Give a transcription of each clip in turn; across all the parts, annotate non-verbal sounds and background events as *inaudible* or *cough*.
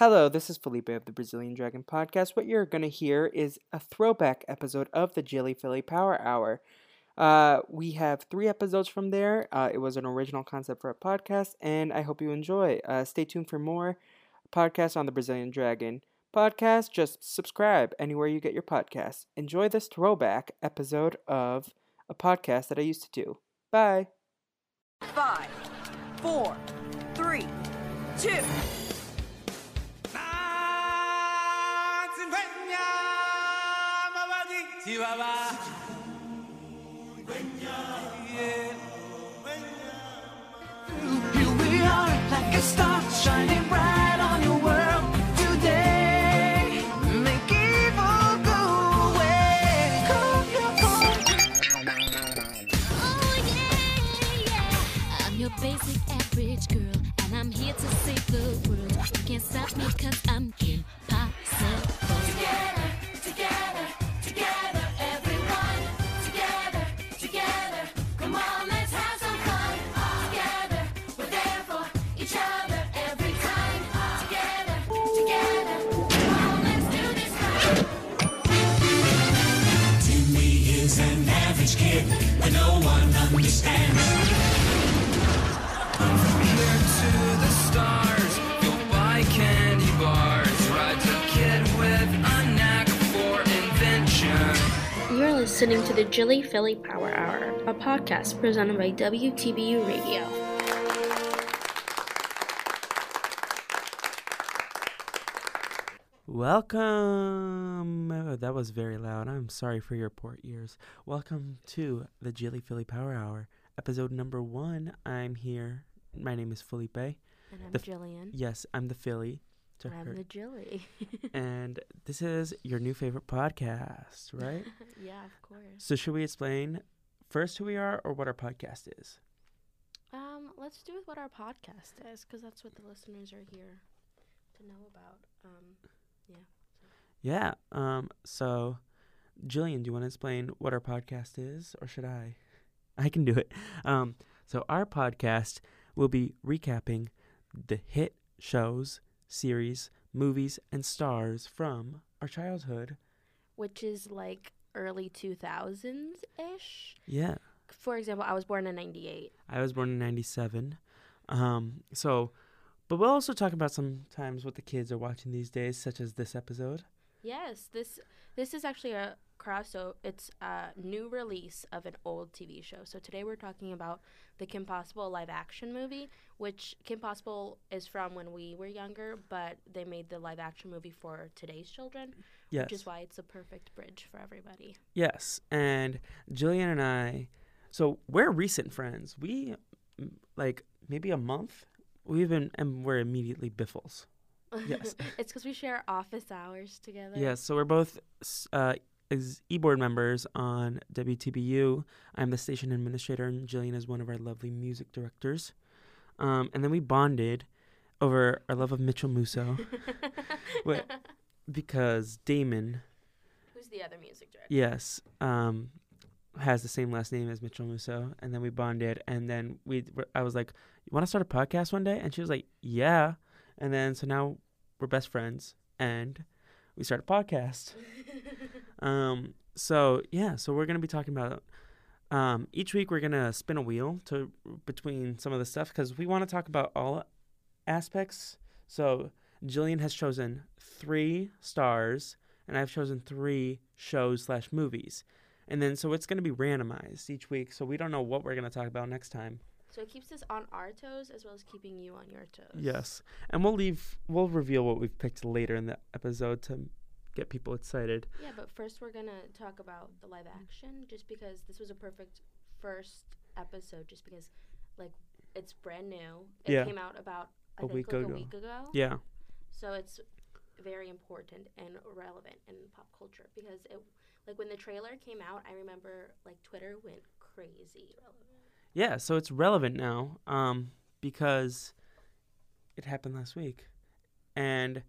Hello, this is Felipe of the Brazilian Dragon Podcast. What you're going to hear is a throwback episode of the Jilly Filly Power Hour. Uh, we have three episodes from there. Uh, it was an original concept for a podcast, and I hope you enjoy. Uh, stay tuned for more podcasts on the Brazilian Dragon Podcast. Just subscribe anywhere you get your podcasts. Enjoy this throwback episode of a podcast that I used to do. Bye. Five, four, three, two. Here we are, like a star shining bright on your world today. Make evil go away. Call your phone. Oh yeah, yeah. I'm your basic average girl, and I'm here to save the world. You can't stop me cause I'm impossible. The Jilly Filly Power Hour, a podcast presented by WTBU Radio. Welcome. Oh, that was very loud. I'm sorry for your poor ears. Welcome to the Jilly Filly Power Hour, episode number one. I'm here. My name is Felipe. And I'm The Jillian. Yes, I'm the Filly. To I'm her. the Jilly. *laughs* and this is your new favorite podcast, *laughs* right? yeah, of course. so, should we explain first who we are or what our podcast is? Um, let's do with what our podcast is, because that's what the listeners are here to know about. Um, yeah. Yeah. Um. So, Jillian, do you want to explain what our podcast is, or should I? I can do it. Um. So our podcast will be recapping the hit shows, series, movies, and stars from our childhood. Which is like early 2000s ish. Yeah. For example, I was born in 98. I was born in '97. Um. So, but we'll also talk about sometimes what the kids are watching these days, such as this episode. Yes, this this is actually a crossover. It's a new release of an old TV show. So today we're talking about the Kim Possible live action movie, which Kim Possible is from when we were younger, but they made the live action movie for today's children, Yes. which is why it's a perfect bridge for everybody. Yes, and Jillian and I, so we're recent friends. We like maybe a month. We've been and we're immediately biffles. *laughs* Yes. it's because we share office hours together. Yes, so we're both uh, as e-board members on WTBU. I'm the station administrator, and Jillian is one of our lovely music directors. Um, and then we bonded over our love of Mitchell Musso *laughs* Wait. because Damon, Who's the other music director? yes, um, has the same last name as Mitchell Musso, and then we bonded, and then we, I was like, "You want to start a podcast one day?" And she was like, "Yeah," and then so now we're best friends, and we start a podcast. *laughs* um, so yeah, so we're gonna be talking about. Um, each week we're gonna spin a wheel to between some of the stuff because we want to talk about all aspects. So Jillian has chosen three stars, and I've chosen three shows slash movies. And then so it's going to be randomized each week. So we don't know what we're going to talk about next time. So it keeps us on our toes as well as keeping you on your toes. Yes. And we'll leave we'll reveal what we've picked later in the episode to get people excited. Yeah, but first we're gonna talk about the live action, just because this was a perfect first episode, just because like it's brand new. It Yeah. came out about I A think week like ago. a week ago. Yeah. So it's very important and relevant in pop culture because it like when the trailer came out, I remember like Twitter went crazy. Relevant. Yeah, so it's relevant now um because it happened last week. And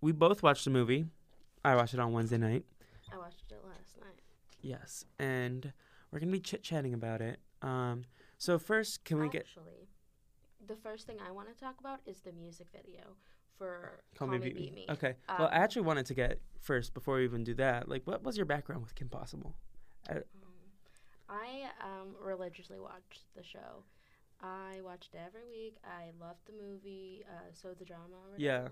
we both watched the movie. I watched it on Wednesday night. I watched it last night. Yes. And we're going to be chit-chatting about it. Um so first, can we get Actually, the first thing I want to talk about is the music video for Call Me Beep Me. Okay. well, I Um, actually wanted to get first before we even do that. Like what was your background with Kim Possible? I um, religiously watched the show. I watched it every week. I loved the movie, uh, so the drama. Yeah.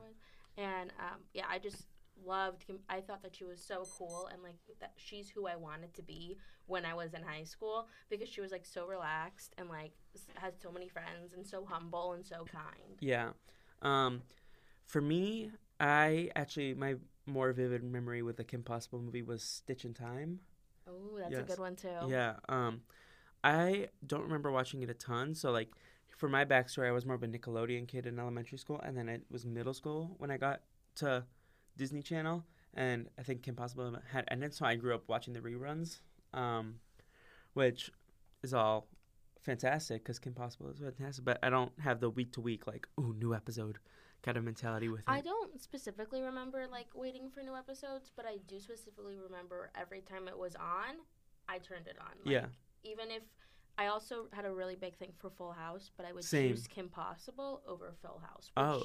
And um, yeah, I just loved. Kim- I thought that she was so cool, and like that she's who I wanted to be when I was in high school because she was like so relaxed and like s- had so many friends and so humble and so kind. Yeah. Um, for me, I actually my more vivid memory with the Kim Possible movie was Stitch in Time. Oh, that's a good one too. Yeah. Um, I don't remember watching it a ton. So like, for my backstory, I was more of a Nickelodeon kid in elementary school, and then it was middle school when I got to Disney Channel, and I think Kim Possible had ended. So I grew up watching the reruns, um, which is all fantastic because Kim Possible is fantastic. But I don't have the week to week like, ooh, new episode kind of mentality with it. I don't specifically remember like waiting for new episodes, but I do specifically remember every time it was on, I turned it on. Like, Yeah. Even if I also had a really big thing for Full House, but I would Same. choose Kim Possible over Full House, which Oh.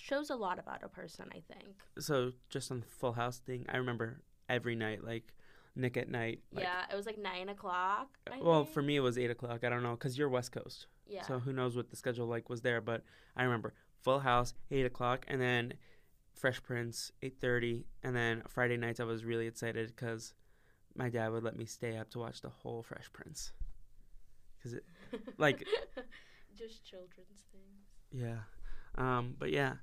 Shows a lot about a person, I think. so just on the Full House thing, I remember every night like Nick at Nite. Like, yeah, it was like nine o'clock. I Well, think. for me, it was eight o'clock. I don't know, cause you're West Coast, yeah, so who knows what the schedule like was there. But I remember Full House, eight o'clock, and then Fresh Prince, eight thirty, and then Friday nights I was really excited because my dad would let me stay up to watch the whole Fresh Prince. Cause it, like, *laughs* just children's things. yeah, um, but yeah,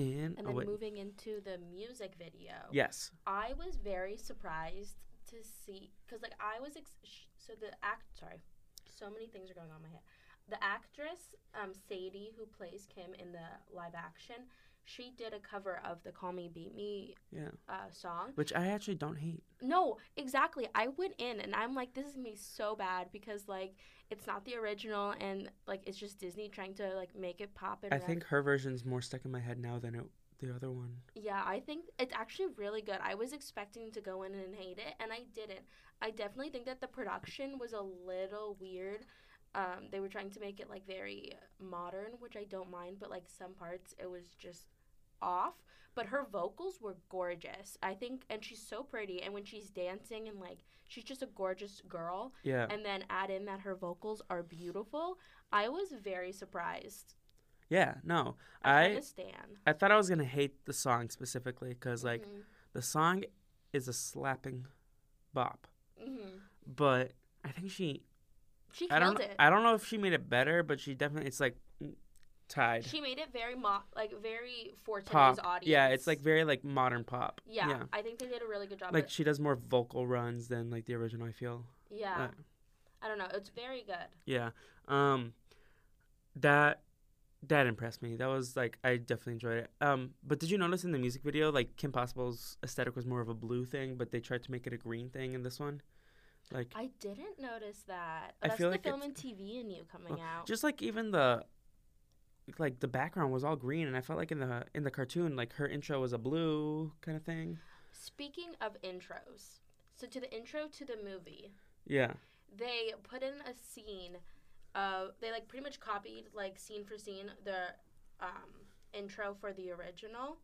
and, And then moving into the music video. yes, I was very surprised to see because like I was ex- sh- so the act sorry so many things are going on in my head the actress um Sadie who plays Kim in the live action she did a cover of the Call Me Beep Me yeah, uh, song which I actually don't hate. no exactly I went in and I'm like this is gonna be so bad because like it's not the original and like it's just Disney trying to like make it pop and I think her version's more stuck in my head now than it, the other one. Yeah, I think it's actually really good. I was expecting to go in and hate it, and I didn't. I definitely think that the production was a little weird. Um, they were trying to make it like very modern, which I don't mind, but like some parts it was just off. But her vocals were gorgeous. I think, and she's so pretty. And when she's dancing and like she's just a gorgeous girl, Yeah, and then add in that her vocals are beautiful, I was very surprised. yeah, no, I I understand. I thought I was gonna hate the song specifically because like Mhm. the song is a slapping bop, Mhm. but I think she She I don't killed it. I don't know if she made it better, but she definitely it's like tied She made it very mo- like very for today's audience. Yeah, it's like very like modern pop. yeah, yeah. I think they did a really good job. Like she does more vocal runs than like the original. I feel. yeah, uh, I don't know. It's very good. Yeah. Um, that that impressed me. That was like I definitely enjoyed it. Um, but did you notice in the music video, like Kim Possible's aesthetic was more of a blue thing, but they tried to make it a green thing in this one. Like I didn't notice that. I That's feel the like film and TV and you coming well, out. just like even the like the background was all green, and I felt like in the in the cartoon, like her intro was a blue kind of thing. Speaking of intros, so to the intro to the movie, Yeah. they put in a scene. Uh, they like pretty much copied like scene for scene the um, intro for the original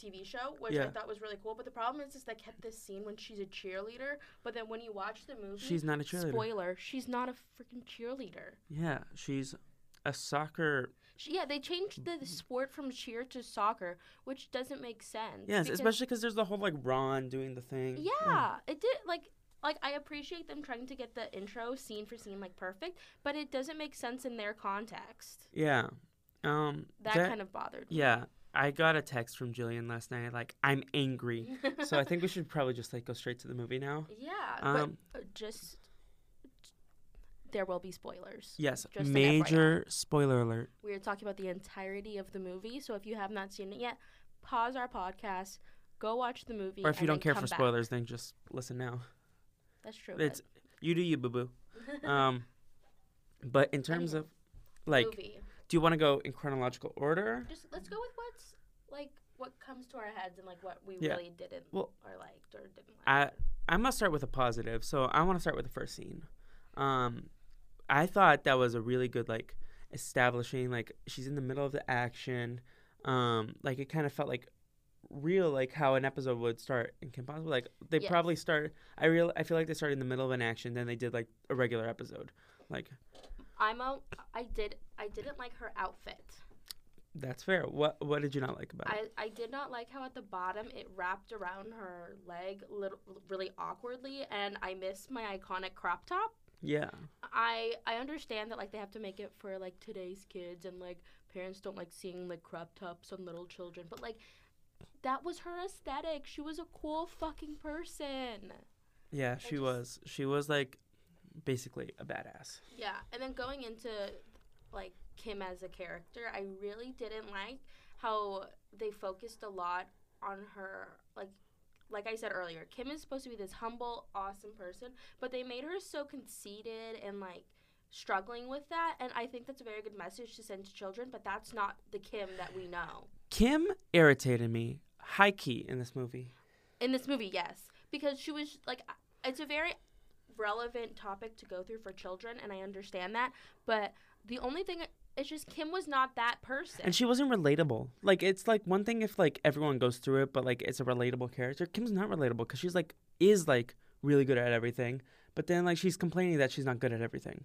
TV show, which I thought was really cool. But the problem is, is they kept this scene when she's a cheerleader, but then when you watch the movie, She's not a cheerleader. Spoiler: she's not a freaking cheerleader. Yeah, she's a soccer. She, yeah, they changed the sport from cheer to soccer, which doesn't make sense. Yes, because- especially because there's the whole like Ron doing the thing. Yeah, it did. Like, like I appreciate them trying to get the intro scene for scene like perfect, but it doesn't make sense in their context. Yeah. Um. That, kind of bothered me. Yeah. I got a text from Jillian last night. Like, I'm angry. so I think we *laughs* should probably just like go straight to the movie now. Yeah, Um, but uh, just there will be spoilers. Yes. Just major spoiler alert. We are talking about the entirety of the movie, so if you have not seen it yet, pause our podcast, go watch the movie. Or if you don't care for back. spoilers, then just listen now. that's true. It's you do you, boo boo. *laughs* Um. But in terms of like, movie. Do you want to go in chronological order? Just let's go with what's like what comes to our heads and like what we Yeah. really didn't Well, or liked or didn't like. I I must start with a positive. So I want to start with the first scene. Um, I thought that was a really good like establishing like she's in the middle of the action. Um, like it kind of felt like real like how an episode would start in Kim Possible. Like they Yes. probably start. I real I feel like they started in the middle of an action, then they did like a regular episode. Like I'm a I did I didn't like her outfit. that's fair. What what did you not like about it? I, I did not like how at the bottom it wrapped around her leg little, really awkwardly and I missed my iconic crop top. Yeah. I I understand that like they have to make it for like today's kids and like parents don't like seeing like crop tops on little children, but like that was her aesthetic. She was a cool fucking person. Yeah, she just- was. She was like basically a badass. Yeah, and then going into like Kim as a character, I really didn't like how they focused a lot on her like like I said earlier, Kim is supposed to be this humble, awesome person, but they made her so conceited and like struggling with that, and I think that's a very good message to send to children, but that's not the Kim that we know. Kim irritated me high key in this movie. In this movie, yes, because she was like it's a very relevant topic to go through for children and I understand that, but the only thing it's just Kim was not that person. And she wasn't relatable. Like it's like one thing if like everyone goes through it, but like it's a relatable character. Kim's not relatable because she's like is like really good at everything, but then like she's complaining that she's not good at everything.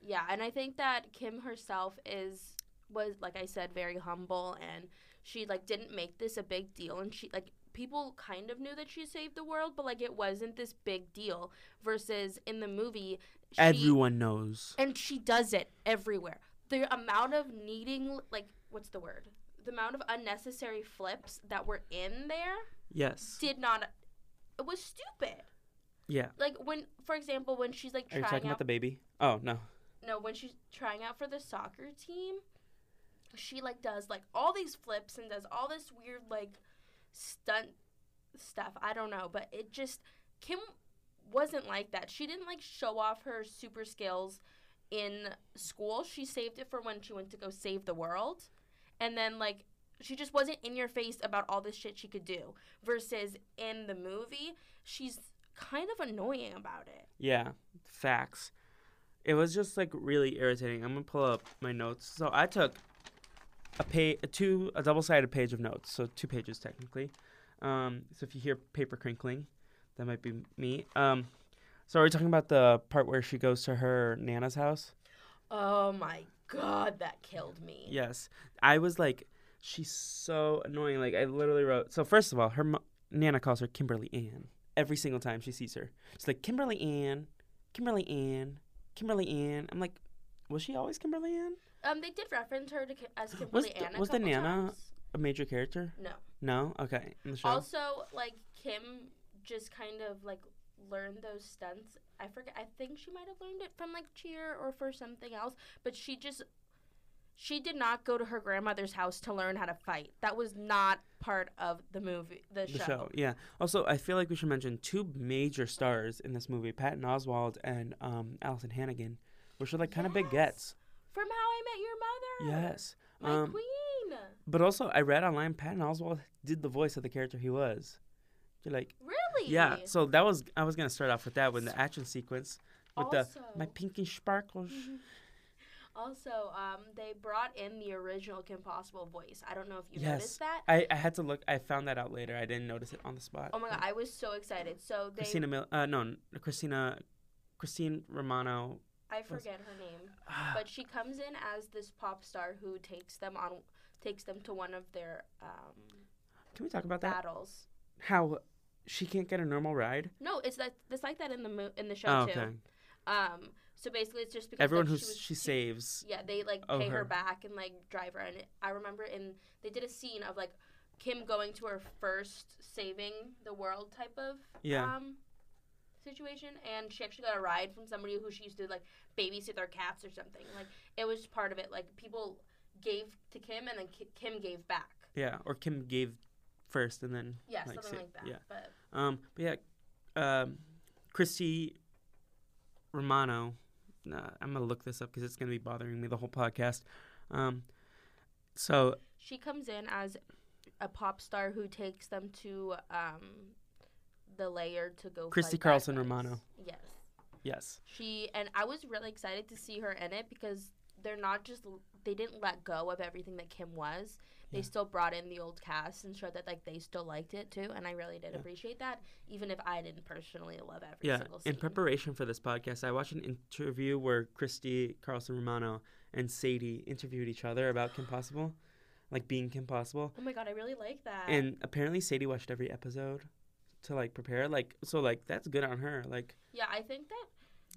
Yeah, and I think that Kim herself is was like I said very humble and she like didn't make this a big deal and she like people kind of knew that she saved the world but like it wasn't this big deal versus in the movie she, Everyone knows. and she does it everywhere. The amount of needing like what's the word? The amount of unnecessary flips that were in there Yes. did not it was stupid. Yeah. Like when for example when she's like Are you talking out about the baby? Oh no. no, when she's trying out for the soccer team, she like does like all these flips and does all this weird like stunt stuff. I don't know, but it just Kim wasn't like that. She didn't like show off her super skills in school. She saved it for when she went to go save the world. And then like she just wasn't in your face about all this shit she could do versus in the movie, she's kind of annoying about it. Yeah. Facts. It was just like really irritating. I'm gonna pull up my notes. So I took a page, a two, a double-sided page of notes. So two pages technically. Um, so if you hear paper crinkling, that might be me. Um, so are we talking about the part where she goes to her nana's house? Oh my god, that killed me. Yes. I was like, she's so annoying. Like I literally wrote. So first of all, her mo- nana calls her Kimberly Ann every single time she sees her. She's like Kimberly Ann, Kimberly Ann, Kimberly Ann. I'm like, was she always Kimberly Ann? Um, they did reference her to Ki- as Was Kimberly the- Ann. a was the Nana- times. A major character? No. No. Okay. In the show. Also, like Kim just kind of like learned those stunts. I forget. I think she might have learned it from like cheer or for something else. But she just she did not go to her grandmother's house to learn how to fight. That was not part of the movie, the, the show. show. Yeah. Also, I feel like we should mention two major stars in this movie: Patton Oswalt and um, Alyson Hannigan, which are like kind of big Yes. gets. From How I Met Your Mother. Yes. My Um, queen. But also, I read online Patton Oswalt did the voice of the character he was. You're like, Really? yeah. So that was I was gonna start off with that with the action sequence with the my pinky sparkles. *laughs* Also, um, they brought in the original Kim Possible voice. I don't know if you yes, noticed that. I, I had to look. I found that out later. I didn't notice it on the spot. Oh my god, I was so excited. So they, Christina Mil- uh no Christina Christine Romano. I forget her name, *sighs* but she comes in as this pop star who takes them on, takes them to one of their um, Can we talk about that? battles. How she can't get a normal ride. No, it's that it's like that in the mo- in the show Oh, too. okay. Um, so basically, it's just because Everyone like, who she, she saves. Yeah, they like pay her. her. back and like drive her. And I remember in they did a scene of like Kim going to her first saving the world type of Yeah. um situation, and she actually got a ride from somebody who she used to like babysit their cats or something. Like it was part of it. Like people gave to Kim, and then Ki- Kim gave back. Yeah, or Kim gave first and then Yeah, like, something sa- like that. Yeah. But Um, but yeah, um, Christy Romano. Nah, I'm gonna look this up because it's gonna be bothering me the whole podcast. Um, so she comes in as a pop star who takes them to um the layer to go. Christy Carlson. Romano. Yes. yes, She and I was really excited to see her in it because they're not just they didn't let go of everything that Kim was. They Yeah. still brought in the old cast and showed that like they still liked it too, and I really did Yeah. appreciate that, even if I didn't personally love every yeah. single scene. In preparation for this podcast, I watched an interview where Christy Carlson Romano and Sadie interviewed each other about Kim Possible, like being Kim Possible. oh my god, I really like that. And apparently Sadie watched every episode to like prepare. Like so, like that's good on her. Like yeah, I think that.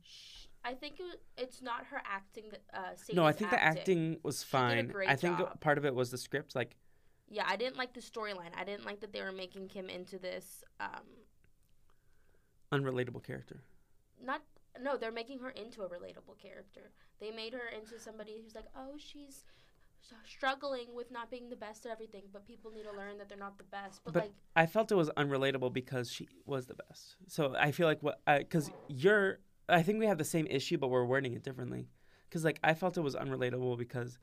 Sh- I think it, it's not her acting that. Uh, no, I think the acting was fine. I think job. part of it was the script. Like Yeah, I didn't like the storyline. I didn't like that they were making Kim into this. Um, unrelatable character. not no, they're making her into a relatable character. They made her into somebody who's like, oh, she's struggling with not being the best at everything, but people need to learn that they're not the best. But, But like, I felt it was unrelatable because she was the best. So I feel like what because you're I think we have the same issue, but we're wording it differently. Because like I felt it was unrelatable because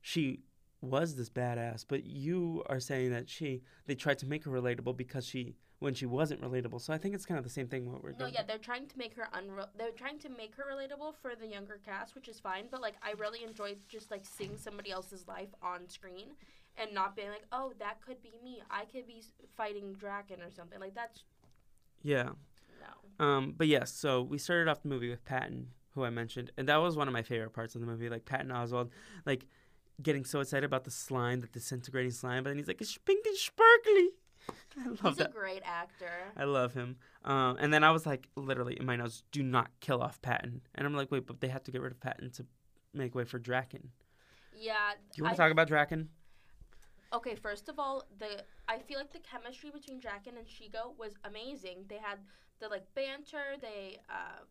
she was this badass, but you are saying that she they tried to make her relatable because she when she wasn't relatable. So I think it's kind of the same thing what we're no, doing. yeah, they're trying to make her unreal. They're trying to make her relatable for the younger cast, which is fine. But like, I really enjoyed just like seeing somebody else's life on screen. And not being like, oh, that could be me. I could be fighting Drakken or something. Like that's yeah. no. Um, but yes, so we started off the movie with Patton, who I mentioned, and that was one of my favorite parts of the movie. Like Patton Oswalt, like getting so excited about the slime, the disintegrating slime, but then he's like, "It's pink and sparkly." *laughs* I love He's a that. great actor. I love him. Um, and then I was like, literally in my notes, "Do not kill off Patton." And I'm like, "Wait, but they have to get rid of Patton to make way for Drakken." Yeah. Do you want to talk about Drakken? Okay, first of all, the I feel like the chemistry between Drakken and Shego was amazing. They had the like banter. They um,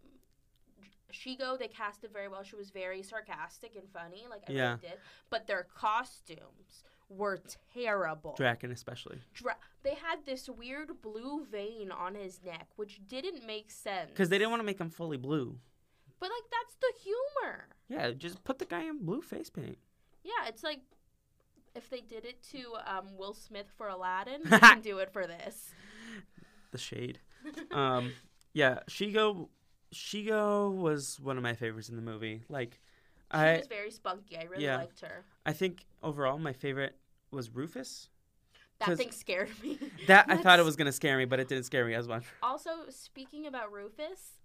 Shego they casted very well. She was very sarcastic and funny, like I Yeah. did. But their costumes were terrible. Drakken, especially, Dra- they had this weird blue vein on his neck, which didn't make sense. because they didn't want to make him fully blue. But like that's the humor. Yeah, just put the guy in blue face paint. Yeah, it's like if they did it to um, Will Smith for Aladdin, *laughs* they can do it for this. the shade. um, yeah, Shego. Shego was one of my favorites in the movie. Like, She was very spunky. I really yeah. liked her. I think overall my favorite was Rufus. That thing scared me. *laughs* That I thought it was gonna scare me, but it didn't scare me as much. Also, speaking about Rufus,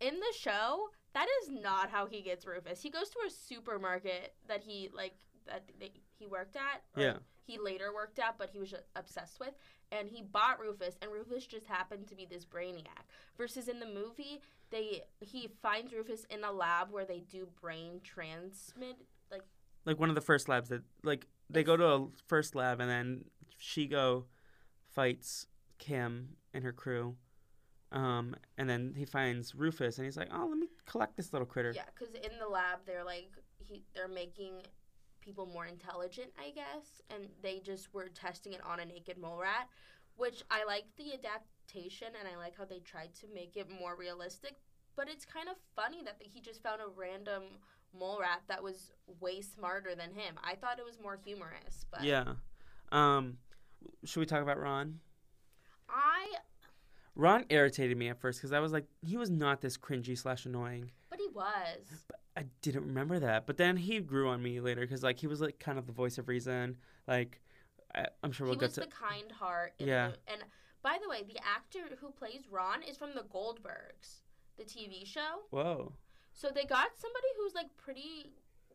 in the show, that is not how he gets Rufus. He goes to a supermarket that he like that they, he worked at. Yeah. He later worked at, but he was obsessed with, and he bought Rufus, and Rufus just happened to be this brainiac. Versus in the movie, they he finds Rufus in a lab where they do brain transmit like Like one of the first labs that like they go to a first lab and then Shego fights Kim and her crew. Um, and then he finds Rufus and he's like, "Oh, let me collect this little critter." Yeah, because in the lab they're like he they're making people more intelligent, I guess, and they just were testing it on a naked mole rat, which I like the and I like how they tried to make it more realistic. But it's kind of funny that he just found a random mole rat that was way smarter than him. I thought it was more humorous, but Yeah. Um, should we talk about Ron? I Ron irritated me at first because I was like, he was not this cringy slash annoying. but he was. But I didn't remember that. But then he grew on me later because like he was like kind of the voice of reason. Like I, I'm sure we'll he get was to. the kind heart. Yeah. the- and by the way, the actor who plays Ron is from the Goldbergs, the TV show. Whoa. So they got somebody who's like pretty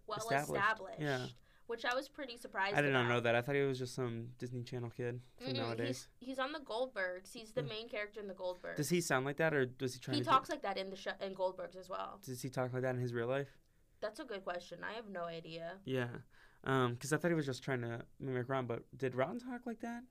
well Established, established, yeah. which I was pretty surprised. I did not know that. I thought he was just some Disney Channel kid from Mm-mm, nowadays. He's, he's on the Goldbergs. He's the main character in the Goldbergs. Does he sound like that, or does he try? He talks like that in the show in Goldbergs as well. Does he talk like that in his real life? That's a good question. I have no idea. Yeah. Um, because I thought he was just trying to mimic Ron, but did Ron talk like that?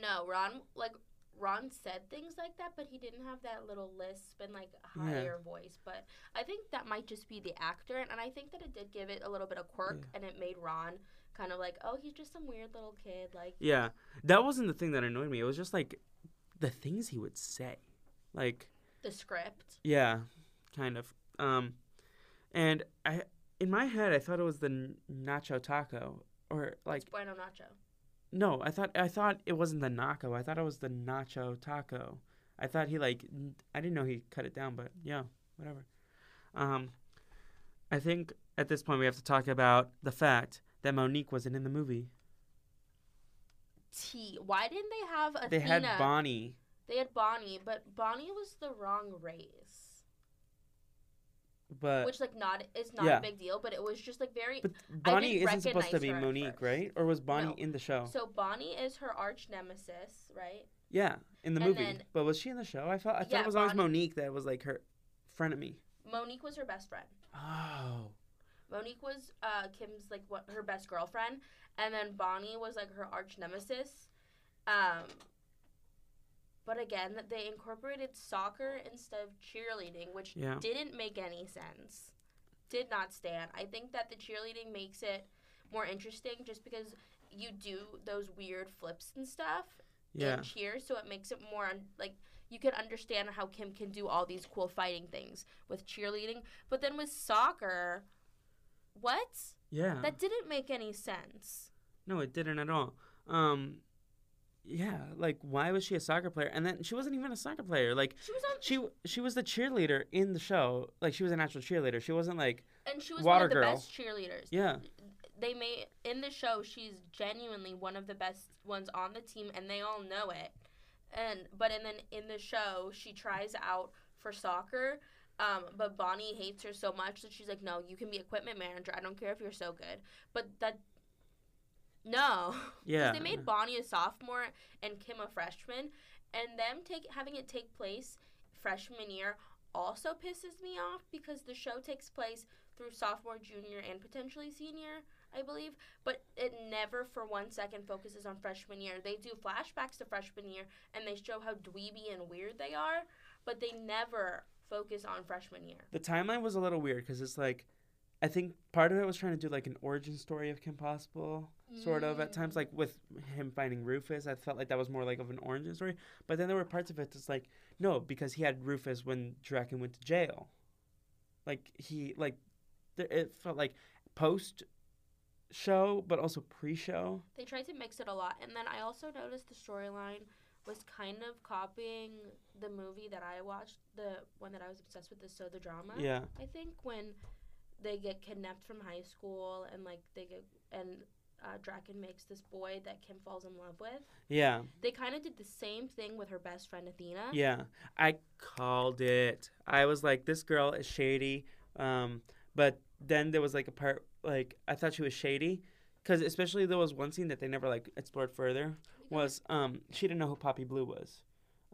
No, Ron like Ron said things like that, but he didn't have that little lisp and like Yeah. higher voice. But I think that might just be the actor, and I think that it did give it a little bit of quirk, and it made Ron kind of like, oh, he's just some weird little kid. Like, Yeah. That wasn't the thing that annoyed me. It was just like the things he would say. Like, the script. yeah, kind of. Um, and I, in my head, I thought it was the nacho taco, or like, It's bueno nacho. No, I thought I thought it wasn't the naco. I thought it was the nacho taco. I thought he like, I didn't know he cut it down, but yeah, whatever. Um, I think at this point we have to talk about the fact that Monique wasn't in the movie. T. Why didn't they have Athena? They had Bonnie. They had Bonnie, but Bonnie was the wrong race. But Which like not is not yeah. a big deal, but it was just like very. but I Bonnie isn't supposed to be Monique, right? Or was Bonnie No. in the show? So Bonnie is her arch nemesis, right? yeah, in the and movie. then- but was she in the show? I thought I thought it was always Monique that was like her frenemy. Monique was her best friend. Oh. Monique was uh, Kim's like what her best girlfriend, and then Bonnie was like her arch nemesis. Um, but again, they incorporated soccer instead of cheerleading, which Yeah. didn't make any sense. Did not stand. I think that the cheerleading makes it more interesting, just because you do those weird flips and stuff Yeah. in cheer, so it makes it more un- like you can understand how Kim can do all these cool fighting things with cheerleading. But then with soccer, what? Yeah. That didn't make any sense. No, it didn't at all. Um, yeah, like why was she a soccer player? And then she wasn't even a soccer player. Like She was on, she she was the cheerleader in the show. Like she was an actual cheerleader. She wasn't like and she was one of the Girl. best cheerleaders. yeah. They made in the show she's genuinely one of the best ones on the team, and they all know it. And but and then in the show she tries out for soccer. Um, but Bonnie hates her so much that she's like, "No, you can be equipment manager. I don't care if you're so good." But that, no, *laughs* Yeah. they made Bonnie a sophomore and Kim a freshman, and them take having it take place freshman year also pisses me off because the show takes place through sophomore, junior, and potentially senior, I believe. But it never for one second focuses on freshman year. They do flashbacks to freshman year and they show how dweeby and weird they are, but they never focus on freshman year. The timeline was a little weird because it's like, I think part of it was trying to do like an origin story of Kim Possible, sort of at mm. times, like with him finding Rufus. I felt like that was more like of an origin story. But then there were parts of it that's like, no, because he had Rufus when Drakken went to jail. Like he like, it felt like post show, but also pre show. They tried to mix it a lot, and then I also noticed the storyline was kind of copying the movie that I watched, the one that I was obsessed with, the So the Drama. Yeah, I think when they get kidnapped from high school and like they get and uh, Drakken makes this boy that Kim falls in love with. yeah, They kind of did the same thing with her best friend Athena. yeah. I called it. I was like, this girl is shady. Um, but then there was like a part like I thought she was shady because especially there was one scene that they never like explored further was um she didn't know who Poppy Blue was,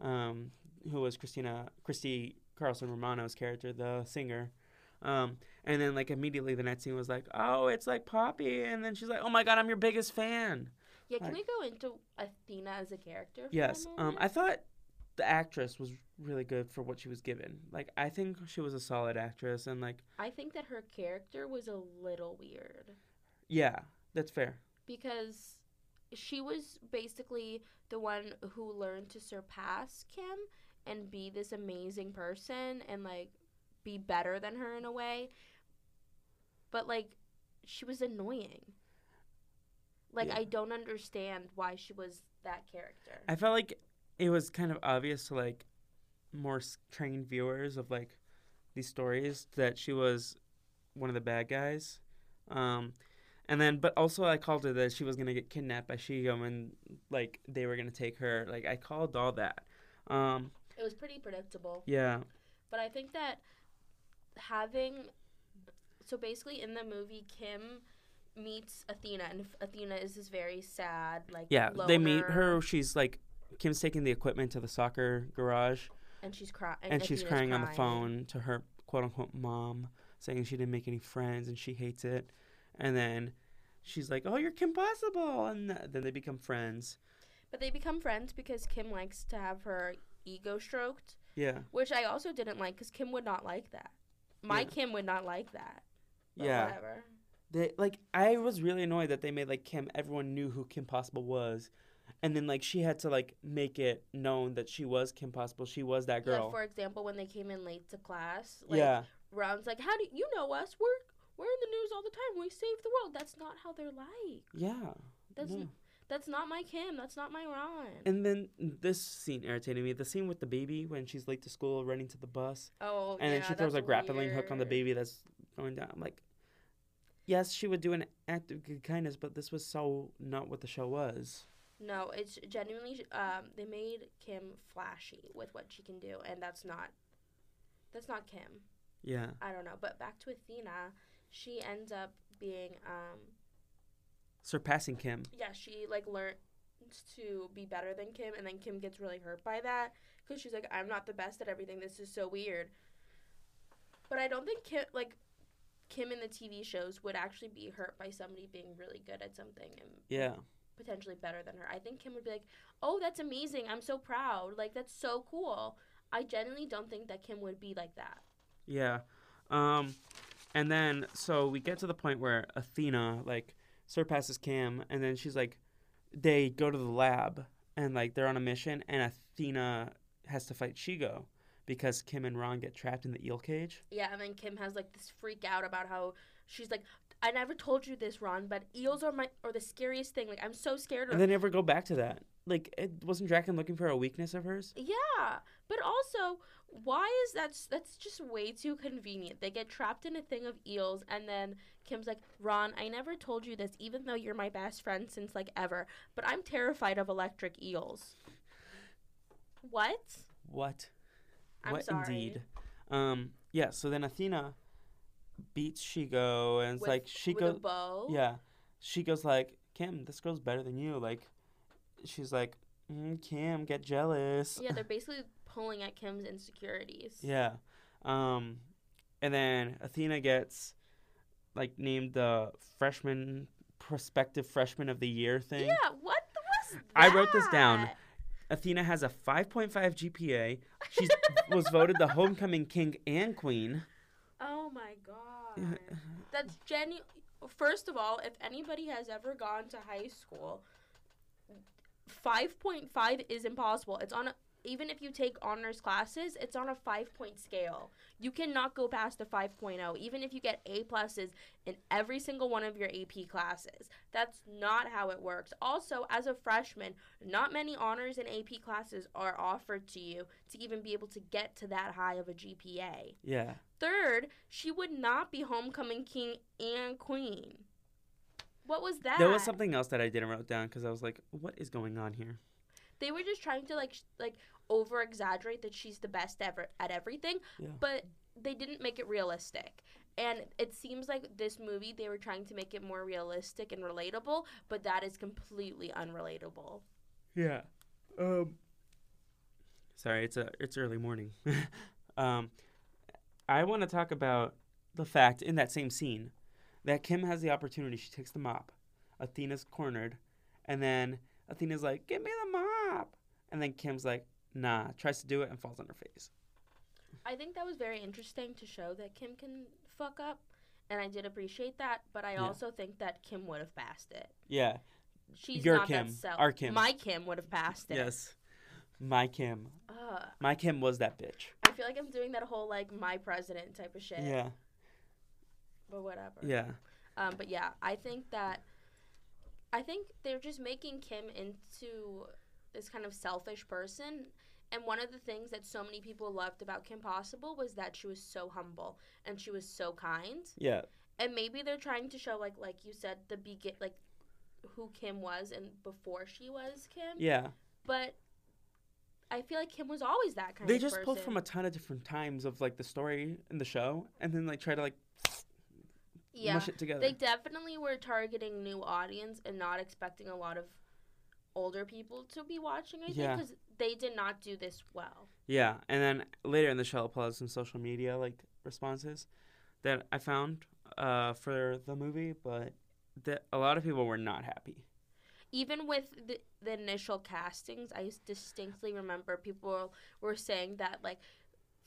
um who was Christina Christy Carlson Romano's character, the singer. Um, and then like immediately the next scene was like, oh, it's like Poppy, and then she's like, oh my god, I'm your biggest fan. Yeah, can Like- we go into Athena as a character? For Yes. Um. I thought the actress was really good for what she was given. Like, I think she was a solid actress, and like, I think that her character was a little weird. yeah, that's fair. because she was basically the one who learned to surpass Kim and be this amazing person and like be better than her in a way. But like she was annoying. Like Yeah. I don't understand why she was that character. I felt like it was kind of obvious to like more trained viewers of like these stories that she was one of the bad guys. Um, and then, but also I called her that she was gonna get kidnapped by Shigum and like they were gonna take her. Like I called all that. Um, it was pretty predictable. yeah, But I think that having so basically in the movie Kim meets Athena, and Athena is this very sad, like Yeah, they meet her. She's like, Kim's taking the equipment to the soccer garage, and she's crying, and she's crying, on the phone to her quote unquote mom, saying she didn't make any friends and she hates it. And then she's like, "Oh, you're Kim Possible," and th- then they become friends. But they become friends because Kim likes to have her ego stroked, Yeah, which I also didn't like because Kim would not like that. My Yeah. Kim would not like that. Yeah. Whatever. They like I was really annoyed that they made like Kim. Everyone knew who Kim Possible was, and then like she had to like make it known that she was Kim Possible. She was that girl. Yeah, for example, when they came in late to class, like yeah. Ron's like, "How do you know us? We're we're in the news all the time. We save the world." That's not how they're like. Yeah. That's no. n- that's not my Kim. That's not my Ron. And then this scene irritated me. The scene with the baby when she's late to school, running to the bus, oh, and yeah, then she throws a grappling hook on the baby that's going down. I'm like, yes, she would do an act of good kindness, but this was so not what the show was. No, it's genuinely um they made Kim flashy with what she can do, and that's not that's not Kim. Yeah. I don't know, but back to Athena, she ends up being um Surpassing Kim. yeah she like learns to be better than Kim, and then Kim gets really hurt by that because she's like I'm not the best at everything. This is so weird. But I don't think Kim like Kim in the TV shows would actually be hurt by somebody being really good at something and Yeah. potentially better than her. I think Kim would be like, "Oh, that's amazing! I'm so proud! Like that's so cool." I genuinely don't think that Kim would be like that. Yeah. Um and then so we get to the point where Athena like surpasses Kim and then she's like they go to the lab and like they're on a mission and Athena has to fight Shego because Kim and Ron get trapped in the eel cage. Yeah, and then Kim has like this freak out about how she's like, "I never told you this, Ron, but eels are my are the scariest thing. Like I'm so scared of." And they never go back to that. Like it wasn't Drakken looking for a weakness of hers? yeah, but also, why is that? That's just way too convenient. They get trapped in a thing of eels, and then Kim's like, "Ron, I never told you this, even though you're my best friend since like ever. But I'm terrified of electric eels." What? What? I'm what sorry. indeed? Um yeah, so then Athena beats Shego and it's With, like Shego a bow. Yeah. She goes like, Kim, this girl's better than you. Like, she's like, mm, Kim, get jealous. Yeah, they're *laughs* basically pulling at Kim's insecurities. Yeah. Um, and then Athena gets like named the freshman prospective freshman of the year thing. Yeah, what the was I wrote this down. Athena has a 5.5 GPA. *laughs* She was voted the homecoming king and queen. Oh my god. *laughs* That's genu First of all, if anybody has ever gone to high school, 5.5 is impossible. It's on a even if you take honors classes, it's on a 5 point scale. You cannot go past a 5.0 even if you get A pluses in every single one of your AP classes. That's not how it works. Also, as a freshman, not many honors and AP classes are offered to you to even be able to get to that high of a GPA. Yeah. Third, she would not be homecoming king and queen. What was that? There was something else that I didn't write down because I was like, what is going on here? They were just trying to like sh- like over exaggerate that she's the best ever at everything, Yeah. but they didn't make it realistic. And it seems like this movie they were trying to make it more realistic and relatable, but that is completely unrelatable. Yeah. Um. Sorry, it's a it's early morning. *laughs* um, I want to talk about the fact in that same scene that Kim has the opportunity. She takes the mop. Athena's cornered, and then Athena's like, "Give me the mop," and then Kim's like, "Nah." Tries to do it and falls on her face. I think that was very interesting to show that Kim can fuck up, and I did appreciate that, but I Yeah. also think that Kim would have passed it. Yeah. She's Your not Kim, that self. our Kim. My Kim would have passed it. Yes. My Kim. Ugh. My Kim was that bitch. I feel like I'm doing that whole like my president type of shit. Yeah. But whatever. Yeah. Um, but yeah, I think that I think they're just making Kim into this kind of selfish person. And one of the things that so many people loved about Kim Possible was that she was so humble and she was so kind. Yeah. And maybe they're trying to show like like you said the begin like who Kim was and before she was Kim. Yeah. But I feel like Kim was always that kind of they just person. pulled from a ton of different times of like the story in the show and then like try to like Yeah, mush it together. They definitely were targeting new audience and not expecting a lot of older people to be watching. I think because they did not do this well. Yeah, and then later in the show, I'll pull out some social media like responses that I found uh, for the movie, but that a lot of people were not happy. Even with the, the initial castings, I distinctly remember people were saying that, like,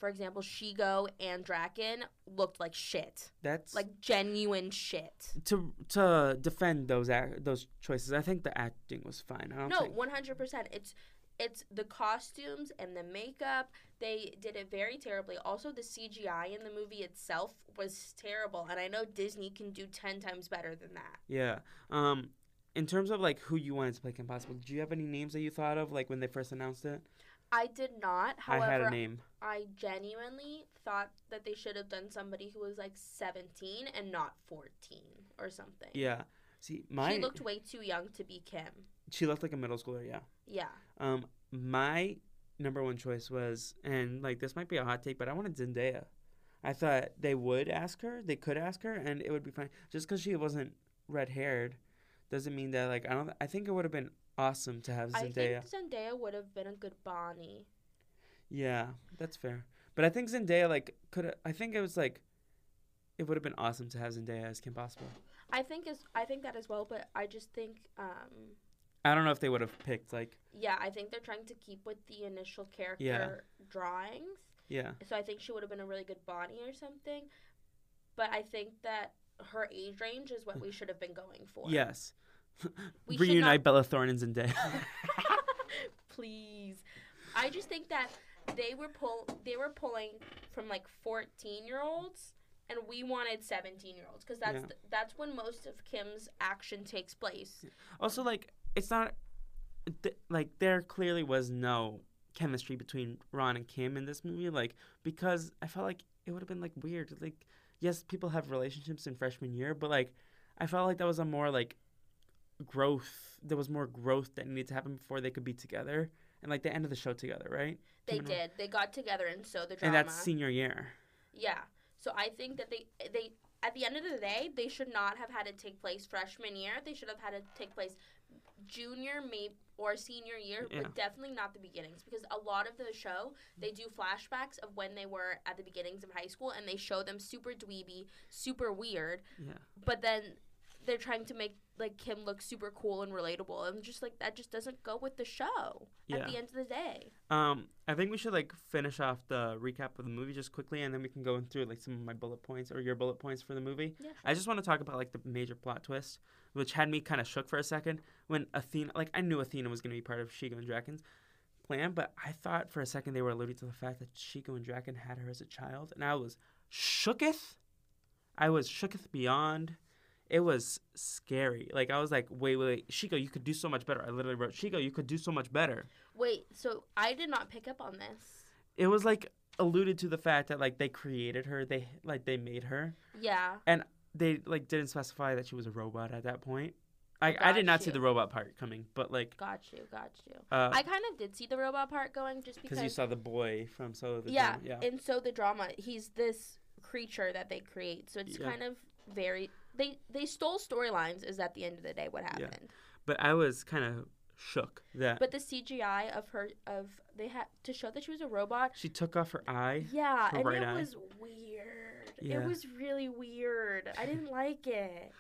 for example, Shego and Drakken looked like shit, That's like genuine shit. to to defend those ac- those choices. I think the acting was fine. I don't No, one hundred percent. It's it's the costumes and the makeup. They did it very terribly. Also, the CGI in the movie itself was terrible, and I know Disney can do ten times better than that. Yeah. Um, in terms of like who you wanted to play Kim Possible, did you have any names that you thought of like when they first announced it? I did not. However, I had a name. I genuinely thought that they should have done somebody who was like 17 and not 14 or something. Yeah. See, my she looked way too young to be Kim. she looked like a middle schooler. Yeah. Yeah. Um, my number one choice was, and like this might be a hot take, but I wanted Zendaya. I thought they would ask her, they could ask her, and it would be fine. Just because she wasn't red haired, doesn't mean that like I don't. I think it would have been awesome to have Zendaya. I think Zendaya would have been a good Bonnie. Yeah, that's fair. But I think Zendaya like could. I think it was like, it would have been awesome to have Zendaya as Kim Possible. I think is I think that as well, but I just think um I don't know if they would have picked like yeah, I think they're trying to keep with the initial character drawings. yeah. So I think she would have been a really good Bonnie or something. But I think that her age range is what we should have been going for. Yes. *laughs* We Reunite not- Bella Thorne and Zendaya. *laughs* *laughs* Please. I just think that they were pull they were pulling from like 14 year olds and we wanted 17 year olds because that's Yeah. th- that's when most of Kim's action takes place. Also, like, it's not th- like there clearly was no chemistry between Ron and Kim in this movie. Like, because I felt like it would have been like weird. Like, yes, people have relationships in freshman year, but like, I felt like that was a more like growth. There was more growth that needed to happen before they could be together. And like the end of the show together, right? They Kim and Ron. did. They got together and so the drama. And that's senior year. Yeah. So I think that they they at the end of the day they should not have had it take place freshman year. They should have had it take place junior, maybe or senior year, Yeah. but definitely not the beginnings because a lot of the show they do flashbacks of when they were at the beginnings of high school and they show them super dweeby, super weird, Yeah. but then they're trying to make like Kim look super cool and relatable and just like that just doesn't go with the show yeah. at the end of the day. Um, I think we should like finish off the recap of the movie just quickly, and then we can go through like some of my bullet points or your bullet points for the movie. Yeah, I just want to talk about like the major plot twist, which had me kind of shook for a second when Athena, like I knew Athena was going to be part of Shego and Drakken's plan, but I thought for a second they were alluding to the fact that Shego and Drakken had her as a child, and I was shooketh. I was shooketh beyond. It was scary. Like I was like, wait, wait, wait, Shego, you could do so much better. I literally wrote, Shego, you could do so much better. Wait, so I did not pick up on this. it was like alluded to the fact that like they created her they like they made her Yeah. and they like didn't specify that she was a robot at that point like i did not see the robot part coming but like Got you, got you. uh I kind of did see the robot part going just because. because you saw the boy from solo the yeah, Drama, yeah and so the drama, he's this creature that they create. So it's Yeah. kind of very. They they stole storylines. Is at the end of the day what happened. Yeah. but i was kind of shook that But the CGI of her of they had to show that she was a robot. she took off her eye Yeah, Her and right it eye. was weird. Yeah. It was really weird. I didn't *laughs* like it.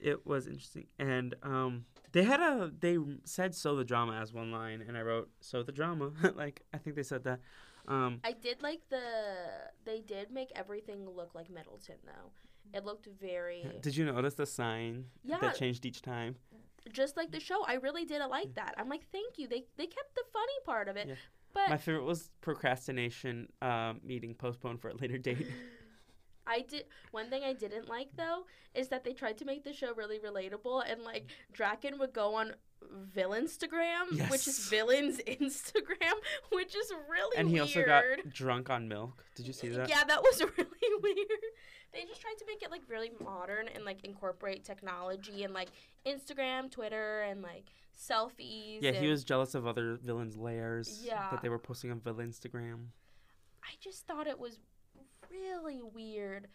it was interesting and um they had a they said so the drama as one line and i wrote so the drama *laughs* like i think they said that um I did like the. They did make everything look like Middleton though. It looked very. *laughs* did you notice the sign Yeah. that changed each time just like the show. I really didn't like that. I'm like, thank you. They they kept the funny part of it, Yeah. but My favorite was procrastination um, meeting postponed for a later date. *laughs* I did one thing I didn't like though is that they tried to make the show really relatable and like Drakken would go on Villainstagram, which is Villain's *laughs* Instagram, which is really and he weird. also got drunk on milk. Did you see that? Yeah, that was *laughs* really weird. They just tried to make it like really modern and like incorporate technology and like Instagram, Twitter, and like selfies. Yeah, he was jealous of other villains' layers Yeah. that they were posting on Villainstagram. I just thought it was really weird.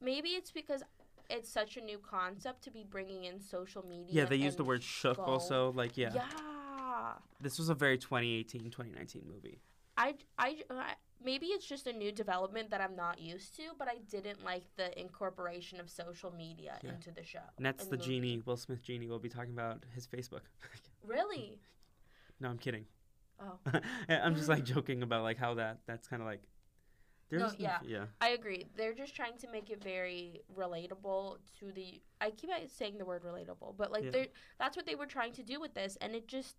Maybe it's because it's such a new concept to be bringing in social media. Yeah, they use the word shook also. Like, yeah. Yeah. This was a very 2018, 2019 movie. I, I, I- maybe it's just a new development that I'm not used to, but I didn't like the incorporation of social media Yeah. into the show. And that's in the genie, Will Smith genie. We'll be talking about his Facebook. *laughs* Really? no, I'm kidding. Oh. *laughs* I'm just like joking about like how that that's kind of like. No, yeah. yeah. I agree. They're just trying to make it very relatable to the. I keep saying the word relatable, but like Yeah. they're that's what they were trying to do with this, and it just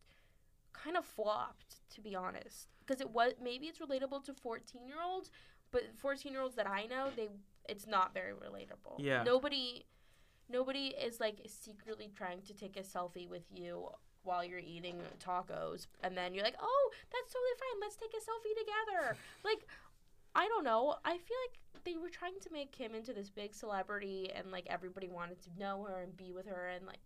kind of flopped, to be honest. Because it was maybe it's relatable to fourteen year olds, but fourteen year olds that I know, they it's not very relatable. Yeah. Nobody, nobody is like secretly trying to take a selfie with you while you're eating tacos, and then you're like, oh, that's totally fine. Let's take a selfie together. like. I don't know. I feel like they were trying to make Kim into this big celebrity, and like everybody wanted to know her and be with her, and like